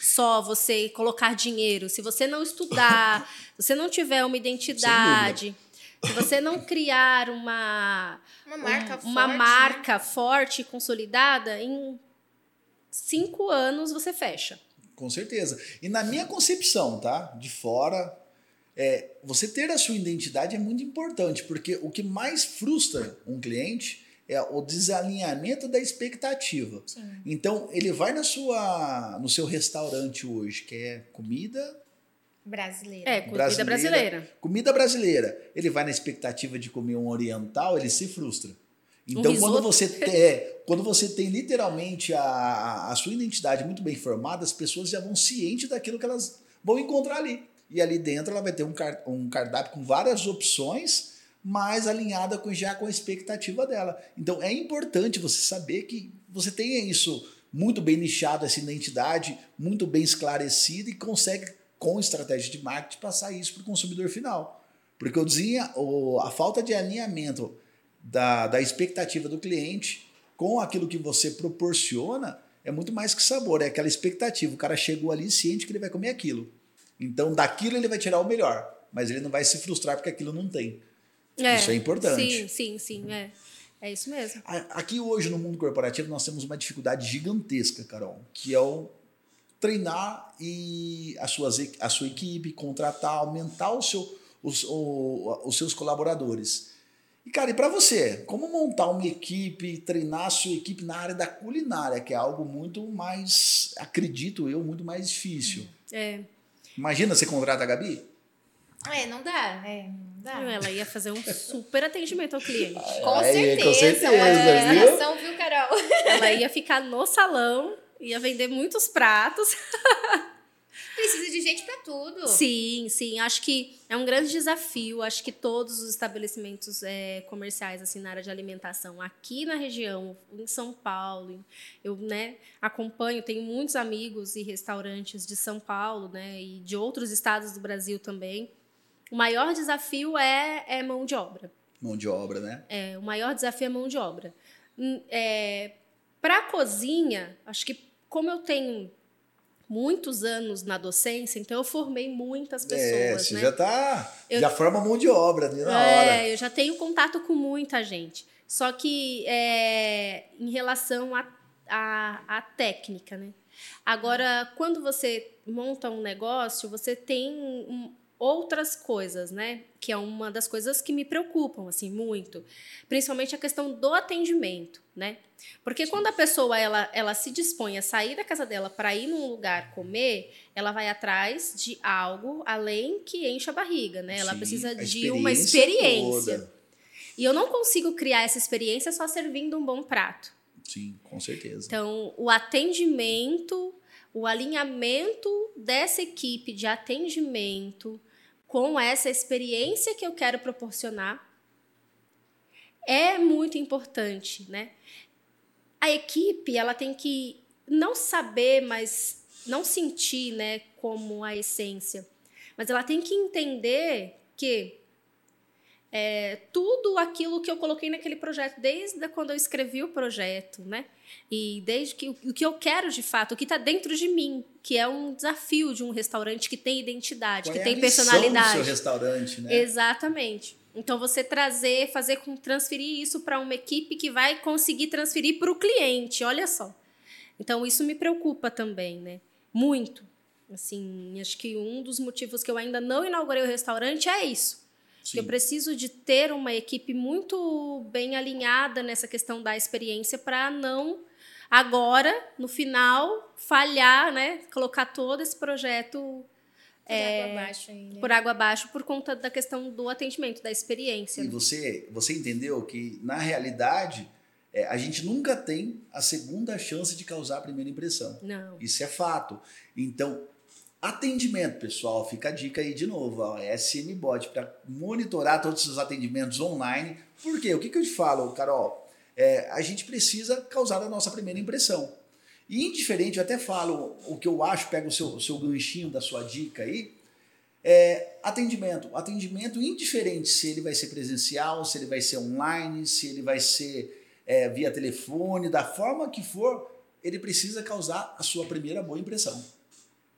[SPEAKER 2] Só você colocar dinheiro. Se você não estudar, se você não tiver uma identidade, se você não criar uma
[SPEAKER 1] Uma marca
[SPEAKER 2] um-
[SPEAKER 1] forte.
[SPEAKER 2] uma
[SPEAKER 1] né?
[SPEAKER 2] marca forte e consolidada, em cinco anos você fecha.
[SPEAKER 3] Com certeza. E na minha concepção, tá? De fora, é, você ter a sua identidade é muito importante, porque o que mais frustra um cliente é o desalinhamento da expectativa.
[SPEAKER 1] Sim.
[SPEAKER 3] Então, ele vai na sua, no seu restaurante hoje, que é comida,
[SPEAKER 1] Brasileira.
[SPEAKER 2] É, comida
[SPEAKER 3] Brasileira.
[SPEAKER 2] brasileira.
[SPEAKER 3] comida brasileira. Ele vai na expectativa de comer um oriental, ele se frustra. Então, quando
[SPEAKER 2] risoto.
[SPEAKER 3] você, tem, é, quando você tem literalmente a, a sua identidade muito bem formada, as pessoas já vão cientes daquilo que elas vão encontrar ali. E ali dentro ela vai ter um, car- um cardápio com várias opções, mas alinhada com, já com a expectativa dela. Então é importante você saber que você tenha isso muito bem nichado, essa identidade muito bem esclarecida e consegue, com estratégia de marketing, passar isso para o consumidor final. Porque desenha, o, a falta de alinhamento da, da expectativa do cliente com aquilo que você proporciona é muito mais que sabor, é aquela expectativa. O cara chegou ali ciente que ele vai comer aquilo. Então, daquilo ele vai tirar o melhor, mas ele não vai se frustrar porque aquilo não tem. Isso é importante.
[SPEAKER 2] Sim, sim, sim, é. É isso mesmo.
[SPEAKER 3] Aqui hoje no mundo corporativo nós temos uma dificuldade gigantesca, Carol, que é o treinar e a, suas, a sua equipe, contratar, aumentar o seu, os, o- os seus colaboradores. E, cara, e para você, como montar uma equipe, treinar a sua equipe na área da culinária, que é algo muito mais, acredito eu, muito mais difícil.
[SPEAKER 2] É.
[SPEAKER 3] Imagina você contrata a Gabi?
[SPEAKER 1] É, não dá. É, não.
[SPEAKER 2] Ela ia fazer um super atendimento ao cliente.
[SPEAKER 1] Com
[SPEAKER 3] Aí,
[SPEAKER 1] certeza.
[SPEAKER 3] com certeza,
[SPEAKER 1] uma
[SPEAKER 3] viu?
[SPEAKER 1] organização, viu, Carol?
[SPEAKER 2] Ela ia ficar no salão, ia vender muitos pratos.
[SPEAKER 1] Precisa de gente pra tudo.
[SPEAKER 2] Sim, sim. Acho que é um grande desafio. Acho que todos os estabelecimentos é, comerciais assim na área de alimentação aqui na região, em São Paulo, eu né, acompanho, tenho muitos amigos e restaurantes de São Paulo, né, e de outros estados do Brasil também. O maior desafio é, é mão de obra.
[SPEAKER 3] Mão de obra, né?
[SPEAKER 2] É, o maior desafio é mão de obra. Hum, É, Para a cozinha, acho que como eu tenho muitos anos na docência, então eu formei muitas
[SPEAKER 3] é,
[SPEAKER 2] pessoas,
[SPEAKER 3] você
[SPEAKER 2] né?
[SPEAKER 3] já tá.
[SPEAKER 2] Eu-
[SPEAKER 3] Já forma mão de obra ali na hora.
[SPEAKER 2] É, eu já tenho contato com muita gente. Só que é, em relação à a, a, técnica, né? Agora, quando você monta um negócio, você tem um- outras coisas, né? Que é uma das coisas que me preocupam, assim, muito. Principalmente a questão do atendimento, né? Porque quando a pessoa, ela, ela se dispõe a sair da casa dela para ir num lugar comer, ela vai atrás de algo além que enche a barriga, né? Ela
[SPEAKER 3] Sim,
[SPEAKER 2] precisa de uma
[SPEAKER 3] experiência
[SPEAKER 2] experiência.
[SPEAKER 3] toda.
[SPEAKER 2] E eu não consigo criar essa experiência só servindo um bom prato.
[SPEAKER 3] Sim, com certeza.
[SPEAKER 2] Então, o atendimento, o alinhamento dessa equipe de atendimento com essa experiência que eu quero proporcionar é muito importante, né? A equipe, ela tem que não saber, mas não sentir, né, como a essência, mas ela tem que entender que é, tudo aquilo que eu coloquei naquele projeto, desde quando eu escrevi o projeto, né? E desde que o que eu quero de fato, o que está dentro de mim, que é um desafio de um restaurante que tem identidade,
[SPEAKER 3] Qual
[SPEAKER 2] que
[SPEAKER 3] é a
[SPEAKER 2] tem
[SPEAKER 3] missão
[SPEAKER 2] personalidade.
[SPEAKER 3] do seu restaurante, né?
[SPEAKER 2] Exatamente. Então você trazer, fazer com transferir isso para uma equipe que vai conseguir transferir para o cliente, olha só. Então isso me preocupa também, né? Muito. Assim, acho que um dos motivos que eu ainda não inaugurei o restaurante é isso. Eu preciso de ter uma equipe muito bem alinhada nessa questão da experiência para não agora, no final, falhar, né? Colocar todo esse projeto
[SPEAKER 1] Por água abaixo aí, né?
[SPEAKER 2] por água abaixo por conta da questão do atendimento, da experiência.
[SPEAKER 3] E
[SPEAKER 2] né?
[SPEAKER 3] você, você entendeu que, na realidade, é, a gente nunca tem a segunda chance de causar a primeira impressão.
[SPEAKER 2] Não.
[SPEAKER 3] Isso é fato. Então, atendimento, pessoal, fica a dica aí de novo, ó, SM Bot, para monitorar todos os seus atendimentos online. Por quê? O que, que eu te falo, Carol? É, a gente precisa causar a nossa primeira impressão. E indiferente, eu até falo o que eu acho, pega o seu, o seu ganchinho da sua dica aí, é, atendimento. Atendimento indiferente se ele vai ser presencial, se ele vai ser online, se ele vai ser é, via telefone, da forma que for, ele precisa causar a sua primeira boa impressão.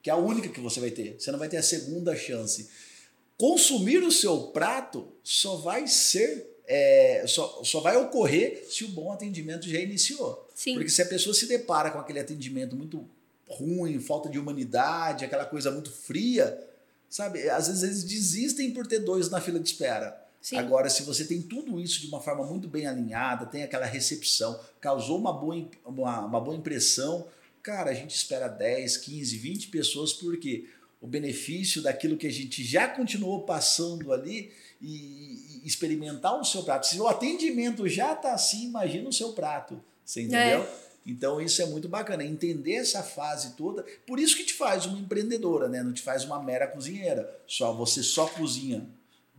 [SPEAKER 3] Que é a única que você vai ter. Você não vai ter a segunda chance. Consumir o seu prato só vai ser. É, só, só vai ocorrer se o bom atendimento já iniciou.
[SPEAKER 2] Sim.
[SPEAKER 3] Porque se a pessoa se depara com aquele atendimento muito ruim, falta de humanidade, aquela coisa muito fria, sabe? Às vezes eles desistem por ter dois na fila de espera.
[SPEAKER 2] Sim.
[SPEAKER 3] Agora, se você tem tudo isso de uma forma muito bem alinhada, tem aquela recepção, causou uma boa, uma, uma boa impressão, cara, a gente espera 10, 15, 20 pessoas, porque o benefício daquilo que a gente já continuou passando ali e, e experimentar o seu prato. Se o atendimento já está assim, imagina o seu prato. Você entendeu? Então isso é muito bacana, entender essa fase toda. Por isso que te faz uma empreendedora, né? Não te faz uma mera cozinheira. Só você só cozinha.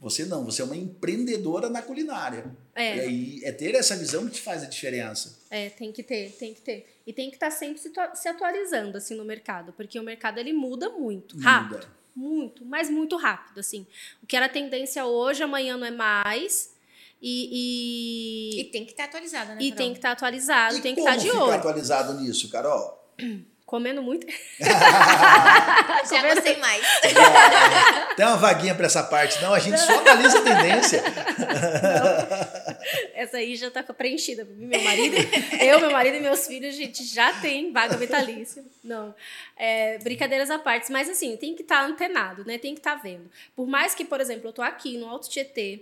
[SPEAKER 3] Você não, você é uma empreendedora na culinária.
[SPEAKER 2] É.
[SPEAKER 3] E aí é ter essa visão que te faz a diferença.
[SPEAKER 2] É, tem que ter, tem que ter. E tem que estar sempre se, tua- se atualizando, assim, no mercado. Porque o mercado, ele muda muito, rápido.
[SPEAKER 3] Muda.
[SPEAKER 2] Muito, mas muito rápido, assim. O que era tendência hoje, amanhã não é mais. E,
[SPEAKER 1] E
[SPEAKER 2] e,
[SPEAKER 1] tem que estar atualizada, né?
[SPEAKER 2] e
[SPEAKER 1] Carol?
[SPEAKER 2] tem que estar atualizado,
[SPEAKER 3] e
[SPEAKER 2] tem que
[SPEAKER 3] como
[SPEAKER 2] estar de
[SPEAKER 3] ficar
[SPEAKER 2] olho.
[SPEAKER 3] atualizado nisso, Carol?
[SPEAKER 2] Comendo muito.
[SPEAKER 1] Já gostei mais.
[SPEAKER 3] Tem uma vaguinha para essa parte, não? A gente só analisa a tendência.
[SPEAKER 2] Essa aí já tá preenchida. Meu marido, eu, meu marido e meus filhos, a gente já tem vaga vitalícia. Não. É, brincadeiras à parte. Mas assim, tem que estar antenado, né? Tem que estar vendo. Por mais que, por exemplo, eu tô aqui no Alto Tietê,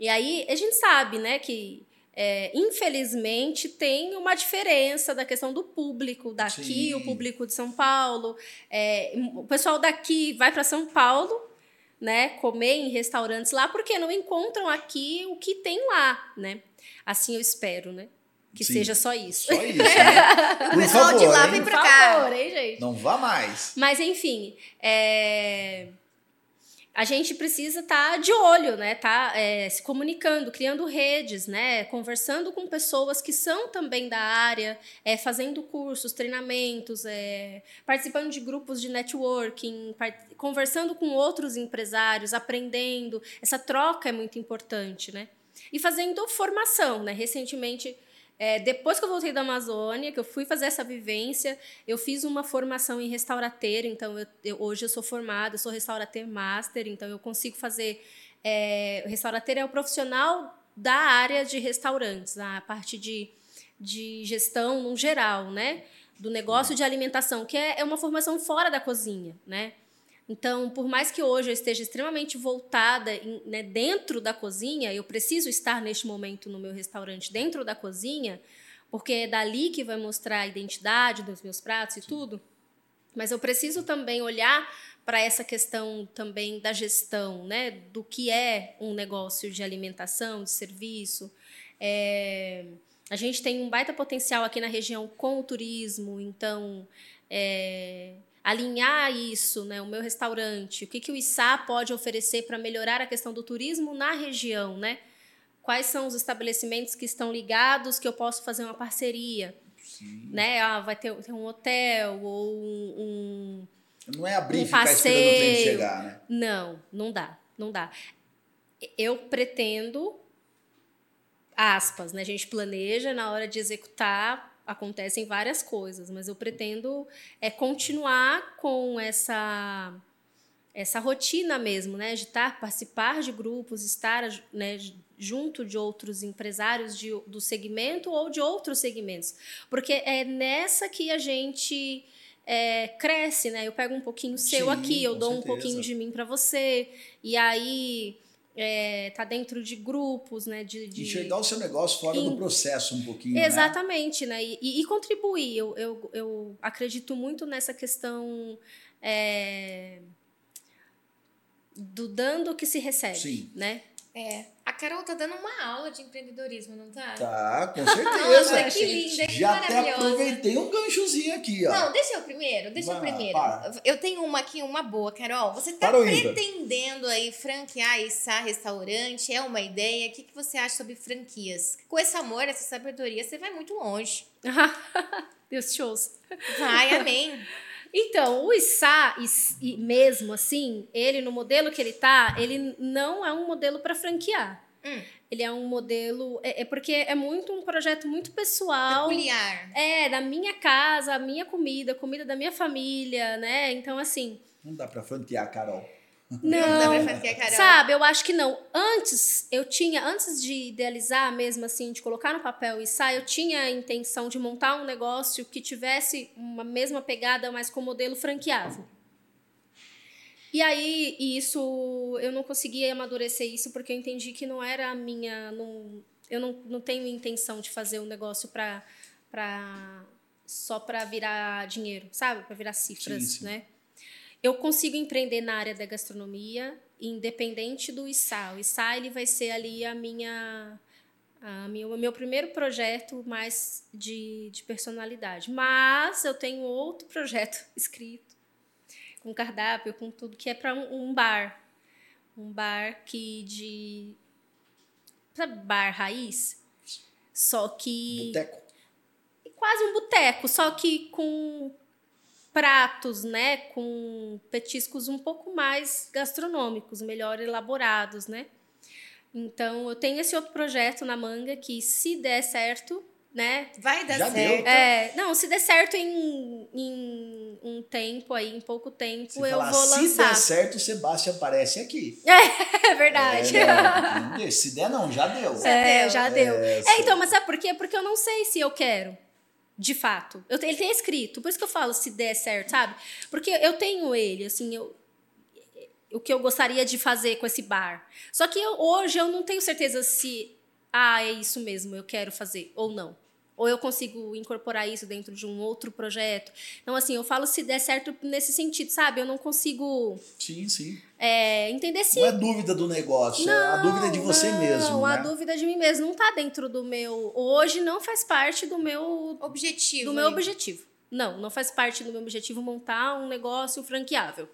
[SPEAKER 2] E aí a gente sabe, né, que é, infelizmente tem uma diferença da questão do público daqui,
[SPEAKER 3] Sim.
[SPEAKER 2] o público de São Paulo. É, o pessoal daqui vai para São Paulo, né, comer em restaurantes lá, porque não encontram aqui o que tem lá, né? Assim eu espero, né? Que
[SPEAKER 3] Sim.
[SPEAKER 2] seja só isso.
[SPEAKER 3] Só isso, né?
[SPEAKER 1] O
[SPEAKER 3] Por
[SPEAKER 1] pessoal de
[SPEAKER 3] favor,
[SPEAKER 1] lá vem pra cá.
[SPEAKER 2] favor, hein, gente?
[SPEAKER 3] Não vá mais.
[SPEAKER 2] Mas enfim, é, a gente precisa estar de olho, né? Tá é, se comunicando, criando redes, né? Conversando com pessoas que são também da área, é, fazendo cursos, treinamentos, é, participando de grupos de networking, conversando com outros empresários, aprendendo. Essa troca é muito importante, né? E fazendo formação, né? Recentemente. É, depois que eu voltei da Amazônia, que eu fui fazer essa vivência, eu fiz uma formação em restaurateiro, então eu, eu- hoje eu sou formada, eu sou restaurateur master, então eu consigo fazer. É, restaurateiro é o profissional da área de restaurantes, a parte de, de gestão no geral, né? Do negócio de alimentação, que é, é uma formação fora da cozinha, né? Então, por mais que hoje eu esteja extremamente voltada em- né, dentro da cozinha, eu preciso estar neste momento no meu restaurante dentro da cozinha, porque é dali que vai mostrar a identidade dos meus pratos e tudo. Mas eu preciso também olhar para essa questão também da gestão, né, do que é um negócio de alimentação, de serviço. É, a gente tem um baita potencial aqui na região com o turismo, então é, alinhar isso, né, o meu restaurante, o que, que o ISA pode oferecer para melhorar a questão do turismo na região, né? Quais são os estabelecimentos que estão ligados que eu posso fazer uma parceria, né? Ah, vai ter, ter um hotel ou um, um
[SPEAKER 3] Não é abrir
[SPEAKER 2] Um
[SPEAKER 3] ficar esperando o
[SPEAKER 2] passeio.
[SPEAKER 3] chegar, né?
[SPEAKER 2] não, não dá, não dá. Eu pretendo, aspas, né? A gente planeja, na hora de executar, acontecem várias coisas, mas eu pretendo é continuar com essa essa rotina mesmo, né, de estar, participar de grupos, estar né, junto de outros empresários de, do segmento ou de outros segmentos, porque é nessa que a gente é, cresce, né? Eu pego um pouquinho seu
[SPEAKER 3] Sim,
[SPEAKER 2] aqui, eu dou um
[SPEAKER 3] certeza.
[SPEAKER 2] pouquinho de mim para você, e aí é, tá dentro de grupos, né? De, de...
[SPEAKER 3] Enxergar o seu negócio fora
[SPEAKER 2] Em-
[SPEAKER 3] do processo um pouquinho, né?
[SPEAKER 2] Exatamente, né? E, e- e contribuir. Eu, eu, eu acredito muito nessa questão é, do dando que se recebe,
[SPEAKER 3] Sim.
[SPEAKER 2] né?
[SPEAKER 1] É. A Carol tá dando uma aula de empreendedorismo, não tá?
[SPEAKER 3] Tá, com certeza.
[SPEAKER 1] Nossa, que
[SPEAKER 2] gente.
[SPEAKER 1] linda, que
[SPEAKER 3] Já até aproveitei um ganchozinho aqui, ó.
[SPEAKER 1] Não, deixa eu primeiro, deixa eu
[SPEAKER 3] Vai lá,
[SPEAKER 1] primeiro.
[SPEAKER 3] para.
[SPEAKER 1] Eu tenho uma aqui, uma boa, Carol. Você tá pretendendo aí franquear Issa Restaurante? É uma ideia? O que, que você acha sobre franquias? Com esse amor, essa sabedoria, você vai muito longe.
[SPEAKER 2] Deus te ouça.
[SPEAKER 1] Vai, amém.
[SPEAKER 2] Então, o Issá, is- e mesmo assim, ele no modelo que ele tá, ele não é um modelo para franquear.
[SPEAKER 1] Hum.
[SPEAKER 2] Ele é um modelo. É, é porque é muito um projeto muito pessoal.
[SPEAKER 1] Peculiar.
[SPEAKER 2] É, da minha casa, a minha comida, a comida da minha família, né? Então, assim.
[SPEAKER 3] Não dá pra franquear, Carol.
[SPEAKER 1] Não.
[SPEAKER 2] Sabe, eu acho que não. Antes, eu tinha, antes de idealizar mesmo, assim, de colocar no papel e sair, eu tinha a intenção de montar um negócio que tivesse uma mesma pegada, mas com modelo franqueável. E aí, isso, eu não conseguia amadurecer isso porque eu entendi que não era a minha. Não, eu não, não tenho intenção de fazer um negócio para pra, só para virar dinheiro, sabe? Para virar cifras,
[SPEAKER 3] Sim, sim.
[SPEAKER 2] né? Eu consigo empreender na área da gastronomia, independente do ISA. O ISA ele vai ser ali a minha, a o meu primeiro projeto mais de, de personalidade. Mas eu tenho outro projeto escrito, com cardápio, com tudo, que é para um, um bar. Um bar que de. Sabe, bar raiz? Só que
[SPEAKER 3] Boteco.
[SPEAKER 2] quase um boteco, só que com pratos, né, com petiscos um pouco mais gastronômicos, melhor elaborados, né? Então, eu tenho esse outro projeto na manga que se der certo, né?
[SPEAKER 1] Vai dar
[SPEAKER 3] Já deu.
[SPEAKER 1] certo.
[SPEAKER 2] É, não, se der certo em, em um tempo aí, em pouco tempo,
[SPEAKER 3] Se
[SPEAKER 2] eu
[SPEAKER 3] falar,
[SPEAKER 2] vou
[SPEAKER 3] se
[SPEAKER 2] lançar.
[SPEAKER 3] der certo, o Sebastião aparece aqui.
[SPEAKER 2] É verdade.
[SPEAKER 3] É, não, se der, não, já deu.
[SPEAKER 2] É, já deu.
[SPEAKER 3] É,
[SPEAKER 2] É, então, mas sabe por quê? Porque eu não sei se eu quero. De fato. Eu, ele tem escrito, por isso que eu falo se der certo, sabe? Porque eu tenho ele, assim, eu. o que eu gostaria de fazer com esse bar. Só que eu, hoje eu não tenho certeza se ah, é isso mesmo, eu quero fazer ou não. Ou eu consigo incorporar isso dentro de um outro projeto. Então, assim, eu falo se der certo nesse sentido, sabe? Eu não consigo.
[SPEAKER 3] Sim, sim.
[SPEAKER 2] É, entender se.
[SPEAKER 3] Não é dúvida do negócio, não, é a dúvida é de você
[SPEAKER 2] não,
[SPEAKER 3] mesmo.
[SPEAKER 2] Não,
[SPEAKER 3] né?
[SPEAKER 2] a dúvida de mim mesmo. Não está dentro do meu. Hoje não faz parte do meu
[SPEAKER 1] objetivo.
[SPEAKER 2] Do meu objetivo. Não, não faz parte do meu objetivo montar um negócio franqueável.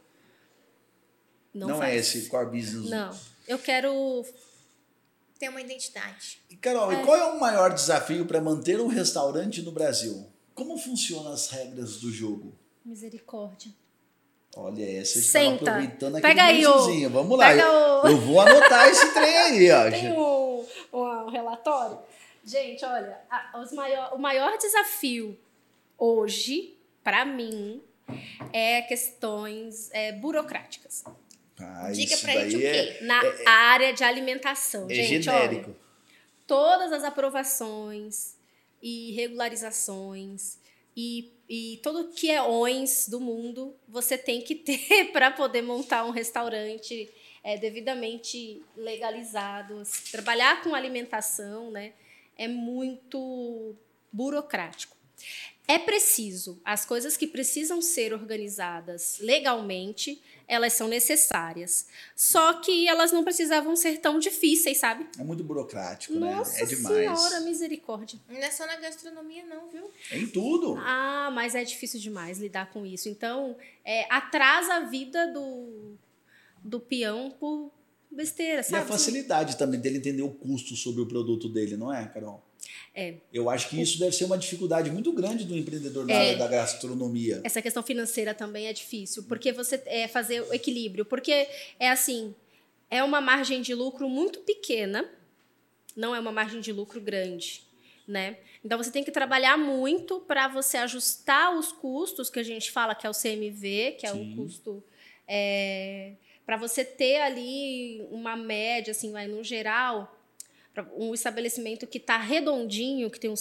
[SPEAKER 3] Não, não é esse core business.
[SPEAKER 2] Não. Eu quero
[SPEAKER 1] ter uma identidade.
[SPEAKER 3] E Carol, é. e qual é o maior desafio para manter um restaurante no Brasil? Como funcionam as regras do jogo?
[SPEAKER 2] Misericórdia.
[SPEAKER 3] Olha, essa
[SPEAKER 2] Senta.
[SPEAKER 3] aproveitando aqui
[SPEAKER 2] Pega aí o,
[SPEAKER 3] Vamos lá. Eu, eu, vou anotar esse trem aí, ó.
[SPEAKER 2] Tem um, um, relatório. Gente, olha, a, os maior, o maior desafio hoje, para mim, é questões é, burocráticas.
[SPEAKER 3] Ah,
[SPEAKER 1] Diga pra gente o quê?
[SPEAKER 3] É,
[SPEAKER 2] Na
[SPEAKER 3] é,
[SPEAKER 2] área de alimentação.
[SPEAKER 3] É
[SPEAKER 2] gente,
[SPEAKER 3] genérico.
[SPEAKER 2] Olha, todas as aprovações e regularizações e, e tudo que é ONS do mundo você tem que ter para poder montar um restaurante é, devidamente legalizado. Trabalhar com alimentação né, é muito burocrático. É preciso, as coisas que precisam ser organizadas legalmente, elas são necessárias. Só que elas não precisavam ser tão difíceis, sabe?
[SPEAKER 3] É muito burocrático,
[SPEAKER 2] Nossa
[SPEAKER 3] né? É demais.
[SPEAKER 2] Senhora, misericórdia.
[SPEAKER 1] Não é só na gastronomia, não, viu?
[SPEAKER 3] É em tudo.
[SPEAKER 2] Ah, mas é difícil demais lidar com isso. Então, é, atrasa a vida do, do peão por besteira, sabe?
[SPEAKER 3] E a facilidade também dele entender o custo sobre o produto dele, não é, Carol?
[SPEAKER 2] É.
[SPEAKER 3] Eu acho que isso deve ser uma dificuldade muito grande do empreendedor na
[SPEAKER 2] É.
[SPEAKER 3] área da gastronomia.
[SPEAKER 2] Essa questão financeira também é difícil, porque você é fazer o equilíbrio, porque é assim, é uma margem de lucro muito pequena, não é uma margem de lucro grande, né? Então você tem que trabalhar muito para você ajustar os custos que a gente fala que é o CMV, que é o custo para você ter ali uma média, assim, vai no geral, um estabelecimento que está redondinho, que tem um,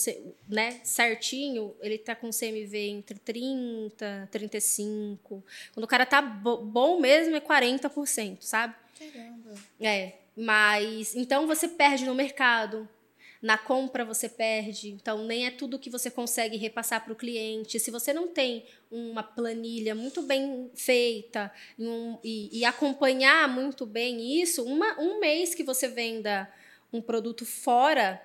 [SPEAKER 2] né, certinho, ele está com CMV entre 30, 35. Quando o cara tá bo- bom mesmo é 40%, sabe?
[SPEAKER 1] Caramba.
[SPEAKER 2] É, mas então você perde no mercado. Na compra você perde, então nem é tudo que você consegue repassar para o cliente. Se você não tem uma planilha muito bem feita e, um- e- e acompanhar muito bem isso, uma- um mês que você venda um produto fora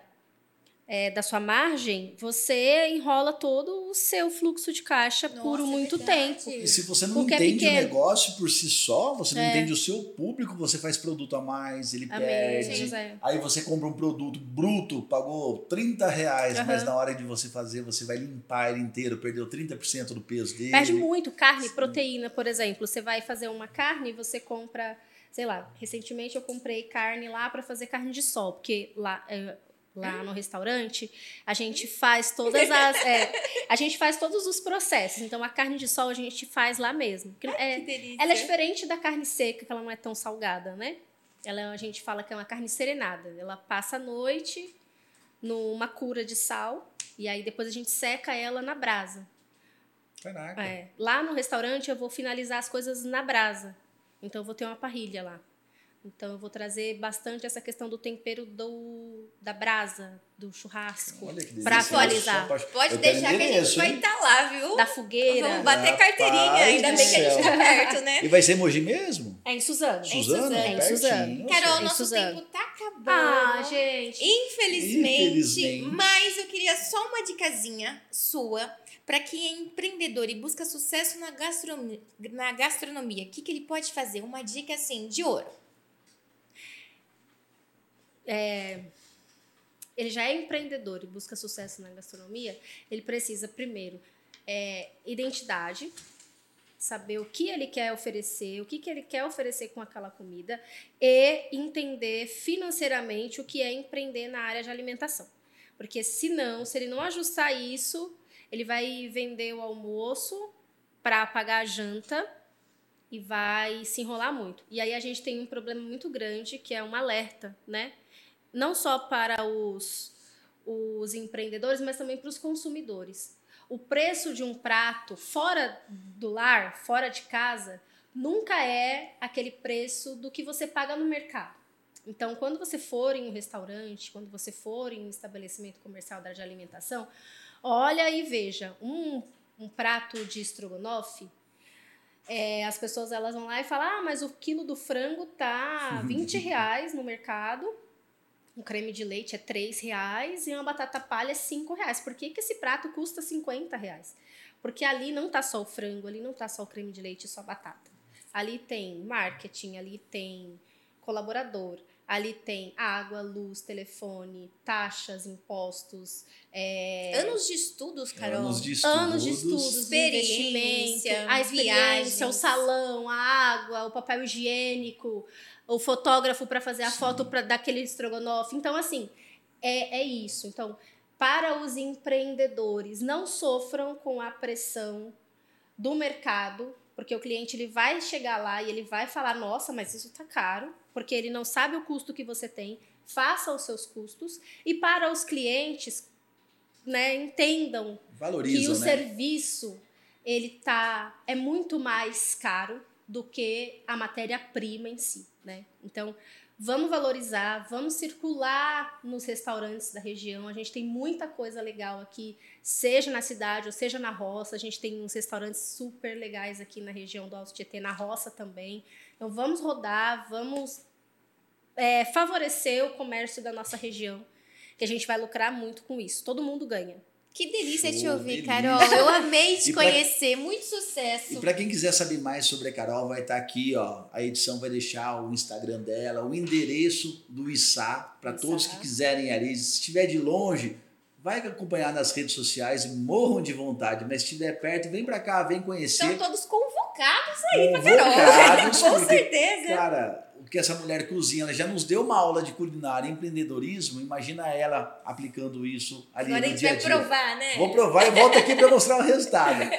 [SPEAKER 2] é, da sua margem, você enrola todo o seu fluxo de caixa por
[SPEAKER 1] Nossa, é
[SPEAKER 2] muito
[SPEAKER 1] verdade.
[SPEAKER 2] tempo.
[SPEAKER 3] E se você não
[SPEAKER 2] Porque é
[SPEAKER 3] entende o
[SPEAKER 2] pequeno.
[SPEAKER 3] negócio por si só, você não
[SPEAKER 2] É.
[SPEAKER 3] entende o seu público, você faz produto a mais, ele
[SPEAKER 2] Amém,
[SPEAKER 3] perde. Aí você compra um produto bruto, pagou 30 reais,
[SPEAKER 2] Aham.
[SPEAKER 3] mas na hora de você fazer, você vai limpar ele inteiro, perdeu 30% do peso dele.
[SPEAKER 2] Perde muito carne, proteína, por exemplo. Você vai fazer uma carne, você compra, sei lá, recentemente eu comprei carne lá para fazer carne de sol, porque lá é, lá no restaurante a gente faz todas as é, a gente faz todos os processos. Então a carne de sol a gente faz lá mesmo. Que é-
[SPEAKER 1] Que delícia.
[SPEAKER 2] ela é diferente da carne seca, que ela não é tão salgada, né? Ela a gente fala que é uma carne serenada. Ela passa a noite numa cura de sal e aí depois a gente seca ela na brasa.
[SPEAKER 3] Caraca.
[SPEAKER 2] É, lá no restaurante eu vou finalizar as coisas na brasa. Então eu vou ter uma parrilha lá. Então eu vou trazer bastante essa questão do tempero do, da brasa, do churrasco, para atualizar.
[SPEAKER 1] Pode
[SPEAKER 3] eu
[SPEAKER 1] deixar que a gente vai estar lá, viu?
[SPEAKER 2] da fogueira.
[SPEAKER 1] Vamos bater
[SPEAKER 3] Rapaz
[SPEAKER 1] carteirinha, ainda bem que a gente tá perto, né?
[SPEAKER 3] E vai ser Mogi mesmo?
[SPEAKER 2] É em Suzano.
[SPEAKER 3] Suzano?
[SPEAKER 2] É em Suzano.
[SPEAKER 3] Pertinho.
[SPEAKER 1] Carol, nosso
[SPEAKER 2] Suzano.
[SPEAKER 1] tempo tá acabando.
[SPEAKER 2] Ah, gente.
[SPEAKER 1] Infelizmente,
[SPEAKER 3] Infelizmente.
[SPEAKER 1] mas eu queria só uma dicasinha sua para quem é empreendedor e busca sucesso na gastronomia. Na gastronomia. O que, que ele pode fazer? Uma dica assim, de ouro.
[SPEAKER 2] ele já é empreendedor e busca sucesso na gastronomia, ele precisa, primeiro, é, identidade, saber o que ele quer oferecer, o que, que ele quer oferecer com aquela comida e entender financeiramente o que é empreender na área de alimentação. Porque senão, se ele não ajustar isso, ele vai vender o almoço para pagar a janta e vai se enrolar muito. E aí a gente tem um problema muito grande que é um alerta, né? Não só para os, os empreendedores, mas também para os consumidores. O preço de um prato fora do lar, fora de casa, nunca é aquele preço do que você paga no mercado. Então, quando você for em um restaurante, quando você for em um estabelecimento comercial da de alimentação, olha e veja um, um prato de estrogonofe. É, as pessoas elas vão lá e falam: ah, mas o quilo do frango tá 20 reais no mercado, um creme de leite é 3 reais e uma batata palha é 5 reais. Por que, que esse prato custa 50 reais? Porque ali não tá só o frango, ali não tá só o creme de leite e só a batata. Ali tem marketing, ali tem colaborador, Ali tem água, luz, telefone, taxas, impostos. É...
[SPEAKER 1] Anos de estudos, Carol.
[SPEAKER 3] Anos de estudos.
[SPEAKER 2] Anos de estudos,
[SPEAKER 1] experiência,
[SPEAKER 2] a experiência,
[SPEAKER 1] viagens.
[SPEAKER 2] o salão, a água, o papel higiênico, o fotógrafo para fazer a
[SPEAKER 3] Sim.
[SPEAKER 2] foto pra, daquele estrogonofe. Então, assim, é, é isso. Então, para os empreendedores, não sofram com a pressão do mercado, porque o cliente ele vai chegar lá e ele vai falar: nossa, mas isso tá caro, porque ele não sabe o custo que você tem. Faça os seus custos. E para os clientes, né, entendam que
[SPEAKER 3] Valorizam,
[SPEAKER 2] o
[SPEAKER 3] né?
[SPEAKER 2] serviço ele tá é muito mais caro do que a matéria-prima em si, né? Então, vamos valorizar, vamos circular nos restaurantes da região. A gente tem muita coisa legal aqui, seja na cidade ou seja na roça. A gente tem uns restaurantes super legais aqui na região do Alto Tietê, na roça também. Então, vamos rodar, vamos é, favorecer o comércio da nossa região, que a gente vai lucrar muito com isso. Todo mundo ganha.
[SPEAKER 1] Que delícia te
[SPEAKER 3] Show,
[SPEAKER 1] ouvir,
[SPEAKER 3] delícia.
[SPEAKER 1] Carol. Eu amei te
[SPEAKER 3] pra-
[SPEAKER 1] conhecer. Muito sucesso.
[SPEAKER 3] E para quem quiser saber mais sobre a Carol, vai estar aqui, ó. A edição vai deixar o Instagram dela, o endereço do ISA, para todos que quiserem ali. Se estiver de longe, vai acompanhar nas redes sociais, morram de vontade, mas se estiver perto, vem para cá, vem conhecer.
[SPEAKER 1] Estão todos convocados aí pra Carol. Com certeza.
[SPEAKER 3] Cara, o que essa mulher cozinha, ela já nos deu uma aula de culinária e empreendedorismo. Imagina ela aplicando isso ali
[SPEAKER 1] Agora a
[SPEAKER 3] no
[SPEAKER 1] gente
[SPEAKER 3] dia a
[SPEAKER 1] vai
[SPEAKER 3] dia.
[SPEAKER 1] provar, né?
[SPEAKER 3] Vou provar e volto aqui para mostrar o resultado.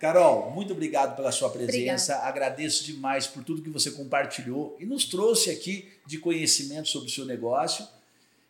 [SPEAKER 3] Carol, muito obrigado pela sua presença. Agradeço demais por tudo que você compartilhou e nos trouxe aqui de conhecimento sobre o seu negócio.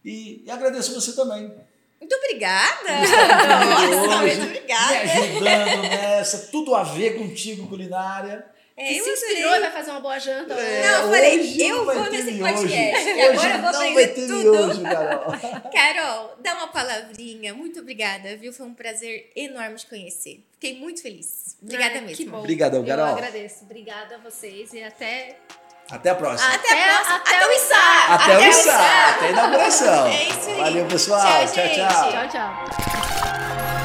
[SPEAKER 3] E, e agradeço você também.
[SPEAKER 1] Muito obrigada. Nossa, muito
[SPEAKER 3] Me
[SPEAKER 1] obrigada.
[SPEAKER 3] ajudando nessa, tudo a ver contigo, culinária.
[SPEAKER 1] É, eu
[SPEAKER 2] se inspirou e vai fazer uma boa janta.
[SPEAKER 3] É,
[SPEAKER 1] Não, eu falei,
[SPEAKER 3] hoje
[SPEAKER 1] eu vou nesse podcast.
[SPEAKER 3] Hoje
[SPEAKER 1] Agora eu vou
[SPEAKER 3] não
[SPEAKER 1] aprender
[SPEAKER 3] vai ter
[SPEAKER 1] tudo.
[SPEAKER 3] miojo, Carol.
[SPEAKER 1] Carol, dá uma palavrinha. Muito obrigada, viu? Foi um prazer enorme te conhecer. Fiquei muito feliz. Obrigada
[SPEAKER 2] Ai,
[SPEAKER 1] mesmo.
[SPEAKER 2] Que bom.
[SPEAKER 3] Obrigadão,
[SPEAKER 2] Eu
[SPEAKER 3] Carol.
[SPEAKER 2] agradeço. Obrigada a vocês e até
[SPEAKER 3] Até a próxima.
[SPEAKER 1] Até, a próxima.
[SPEAKER 2] até
[SPEAKER 1] Até,
[SPEAKER 2] o
[SPEAKER 1] o Içá.
[SPEAKER 3] Até, o ISA, até a inauguração.
[SPEAKER 1] É isso aí.
[SPEAKER 3] Valeu, pessoal.
[SPEAKER 1] Tchau,
[SPEAKER 3] tchau.
[SPEAKER 1] gente.
[SPEAKER 3] tchau.
[SPEAKER 2] tchau, tchau.